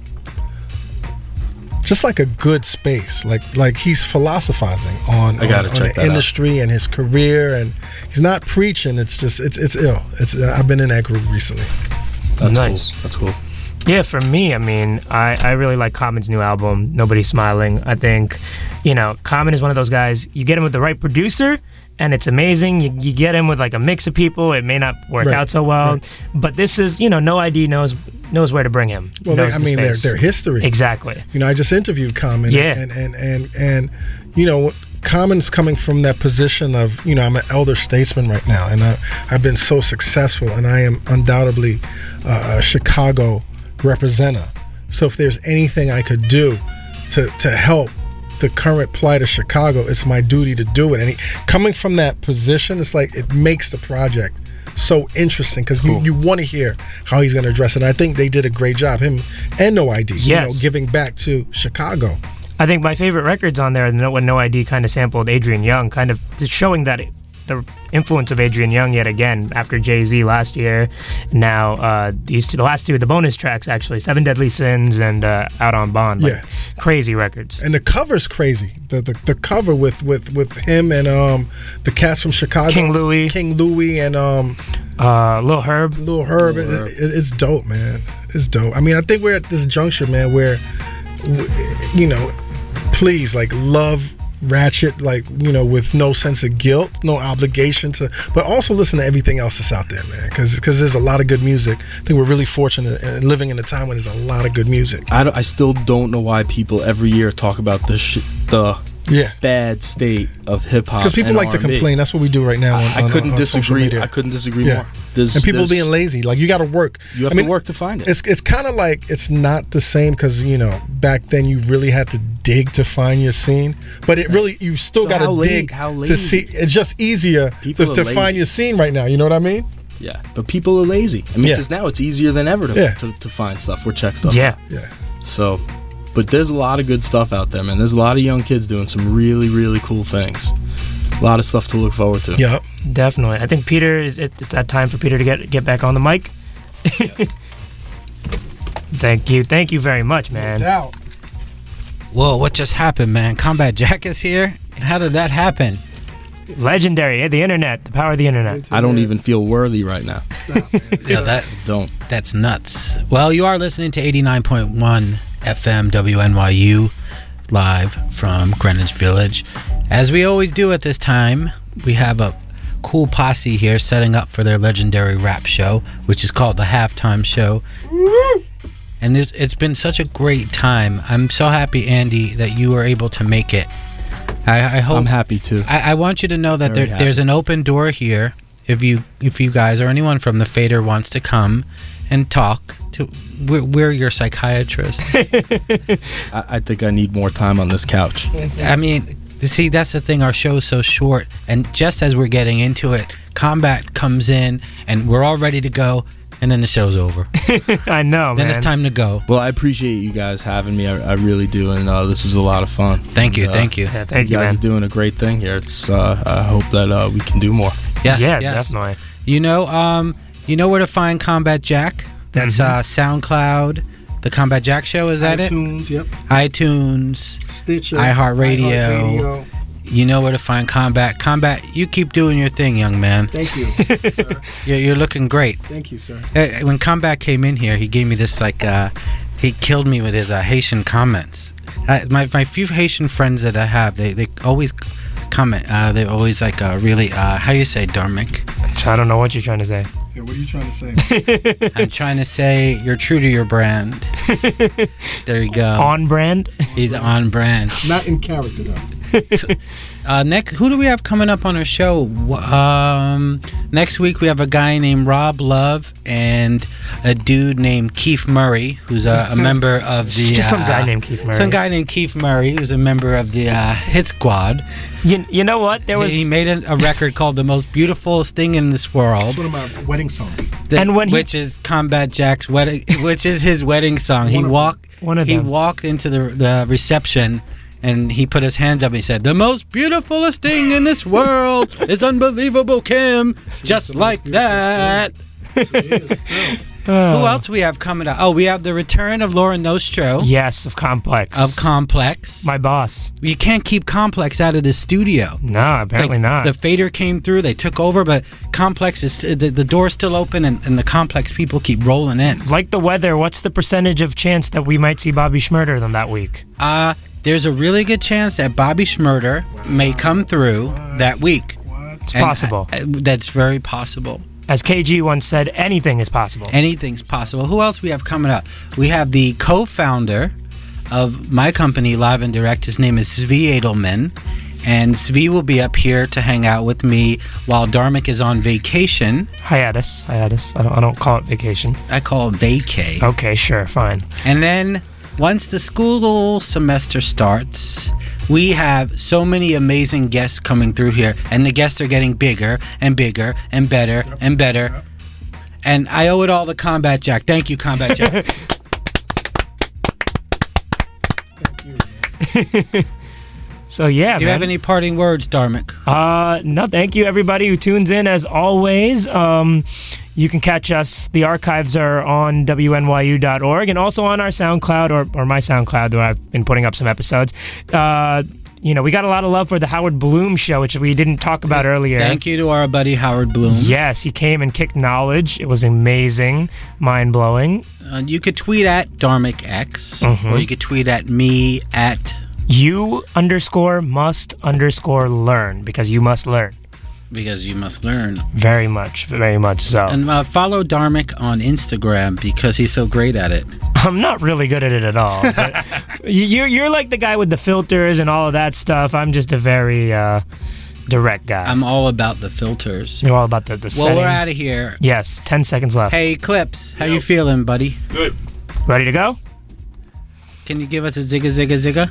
just like a good space. Like like he's philosophizing on, I gotta on, on the that out. industry and his career, and he's not preaching. It's just it's it's ill. It's uh, I've been in that group recently. that's Nice. cool. That's cool. Yeah, for me, I mean, I, I really like Common's new album, Nobody's Smiling. I think, you know, Common is one of those guys, you get him with the right producer, and it's amazing. You, you get him with like a mix of people, it may not work Right, out so well. right. But this is, you know, No ID knows knows where to bring him. Well, they, I the mean, their their history. Exactly. You know, I just interviewed Common. Yeah. And and and and you know, Common's coming from that position of you know I'm an elder statesman right now, and I, I've been so successful, and I am undoubtedly uh, a Chicago representative. So if there's anything I could do to to help the current plight of Chicago, it's my duty to do it. And he, coming from that position, it's like it makes the project so interesting because you, you want to hear how he's going to address it. And I think they did a great job, him and No ID, you know, giving back to Chicago. I think my favorite records on there, when No ID kind of sampled Adrian Younge, kind of showing that the influence of Adrian Younge yet again after Jay Z last year. Now uh, these two, the last two, the bonus tracks actually, Seven Deadly Sins and uh, Out on Bond, like Yeah. Crazy records. And the cover's crazy. The, the the cover with with with him and um the cast from Chicago, King Louie. King Louie, and um Uh, Lil Herb, Lil Herb. It, it- it's dope, man. It's dope. I mean, I think we're at this juncture, man, where you know, please like love Ratchet, like you know, with no sense of guilt, no obligation to, but also listen to everything else that's out there, man. Because because there's a lot of good music. I think we're really fortunate uh, living in a time when there's a lot of good music. I, I still don't know why people every year talk about the sh- the Yeah. bad state of hip hop. Because people and like to R&B. complain. That's what we do right now. On, I on- couldn't on social disagree. media. I couldn't disagree Yeah. more. There's, and people being lazy. Like you got to work. You have I mean, to work to find it. It's it's kind of like it's not the same because you know back then you really had to dig to find your scene, but it really you still So got to dig how to see. It's just easier People to, to find your scene right now. You know what I mean? Yeah, but people are lazy. I mean, Yeah. because now it's easier than ever to, Yeah. to, to find stuff or check stuff. yeah. Yeah. So, but there's a lot of good stuff out there, man. There's a lot of young kids doing some really, really cool things. A lot of stuff to look forward to. Yep. definitely. I think Peter is. It, it's that time for Peter to get get back on the mic. Thank you, thank you very much, man. Doubt. Whoa, what just happened, man? Combat Jack is here? How did that happen? Legendary, eh, the internet, the power of the internet. I don't even feel worthy right now. Yeah, that Don't. that's nuts. Well, you are listening to 89.1 FM WNYU live from Greenwich Village. As we always do at this time, we have a cool posse here setting up for their legendary rap show, which is called the Halftime Show. And it's been such a great time. I'm so happy, Andy, that you were able to make it. I, I hope I'm happy to. I, I want you to know that there, there's an open door here. If you if you guys or anyone from the Fader wants to come and talk to, we're, we're your psychiatrist. I, I think I need more time on this couch. I mean, you see, that's the thing. Our show is so short, and just as we're getting into it, combat comes in, and we're all ready to go, and then the show's over. I know, then man. it's time to go. Well, I appreciate you guys having me. I, I really do, and uh, this was a lot of fun. Thank you, And, uh, thank you. Yeah, thank you you, guys man. are doing a great thing here. It's. Uh, I hope that uh, we can do more. Yes, yeah, yes. definitely. You know, um, you know where to find Combat Jack. That's uh, SoundCloud. The Combat Jack Show is that it? iTunes, yep. iTunes. Stitcher, iHeartRadio. iHeartRadio. You know where to find Combat. Combat, you keep doing your thing, young man. Thank you, sir. You're, you're looking great. Thank you, sir. Uh, When Combat came in here, he gave me this like, uh, he killed me with his uh, Haitian comments. Uh, my my few Haitian friends that I have, they they always comment. Uh, they always like uh, really uh, how you say Dharmic. I don't know what you're trying to say. Yeah, what are you trying to say? I'm trying to say you're true to your brand. there you go. On brand. He's on brand. Not in character though. Uh, next, who do we have coming up on our show? Um, next week we have a guy named Rob Love and a dude named Keith Murray, who's a, a member of the. Just some guy uh, named Keith Murray. Some guy named Keith Murray, who's a member of the uh, Hit Squad. You, you know what? There was he made a, a record called "The Most Beautiful Thing in This World," It's one of my wedding songs. that- And when he- which is Combat Jack's wedding, which is his wedding song. He of walked. One of he them. walked into the the reception. And he put his hands up. and He said, "The most beautifulest thing in this world is unbelievable, Kim. Just like that." Who else we have coming up? Oh, we have the return of Laura Nostro yes of Complex of Complex. my boss. you can't keep Complex out of the studio. No, apparently like not. The fader came through, they took over, but Complex is the, the door's still open, and, and the Complex people keep rolling in. like the weather, what's the percentage of chance that we might see Bobby Shmurda them that week? Uh, there's a really good chance that Bobby Shmurda may come through that week. It's And, possible. uh, that's very possible. As KG once said, anything is possible. Anything's possible. Who else we have coming up? We have the co-founder of my company, Live and Direct. His name is Zvi Edelman. And Zvi will be up here to hang out with me while Dharmic is on vacation. hiatus, hiatus. I don't, I don't call it vacation. I call it vacay. Okay, sure, fine. And then once the school semester starts, we have so many amazing guests coming through here, and the guests are getting bigger and bigger and better and better. And I owe it all to Combat Jack. Thank you, Combat Jack. So yeah, Do you man. have any parting words, Dharmic? Uh, no, thank you everybody who tunes in as always. Um, you can catch us. The archives are on WNYU.org and also on our SoundCloud or, or my SoundCloud where I've been putting up some episodes. Uh, you know, we got a lot of love for the Howard Bloom show, which we didn't talk about earlier. Thank you to our buddy Howard Bloom. Yes, he came and kicked knowledge. It was amazing, mind blowing. Uh, you could tweet at Dharmic X, Mm-hmm. or you could tweet at me at You underscore must underscore learn because you must learn because you must learn. very much, very much so. And uh, follow Dharmic on Instagram because he's so great at it. I'm not really good at it at all. But you- you're you're like the guy with the filters and all of that stuff. I'm just a very uh, direct guy. I'm all about the filters. you're all about the the Well, setting. we're out of here. yes, ten seconds left. Hey, Clips, how you feeling, buddy? Good. Ready to go? Can you give us a zigga zigga zigga?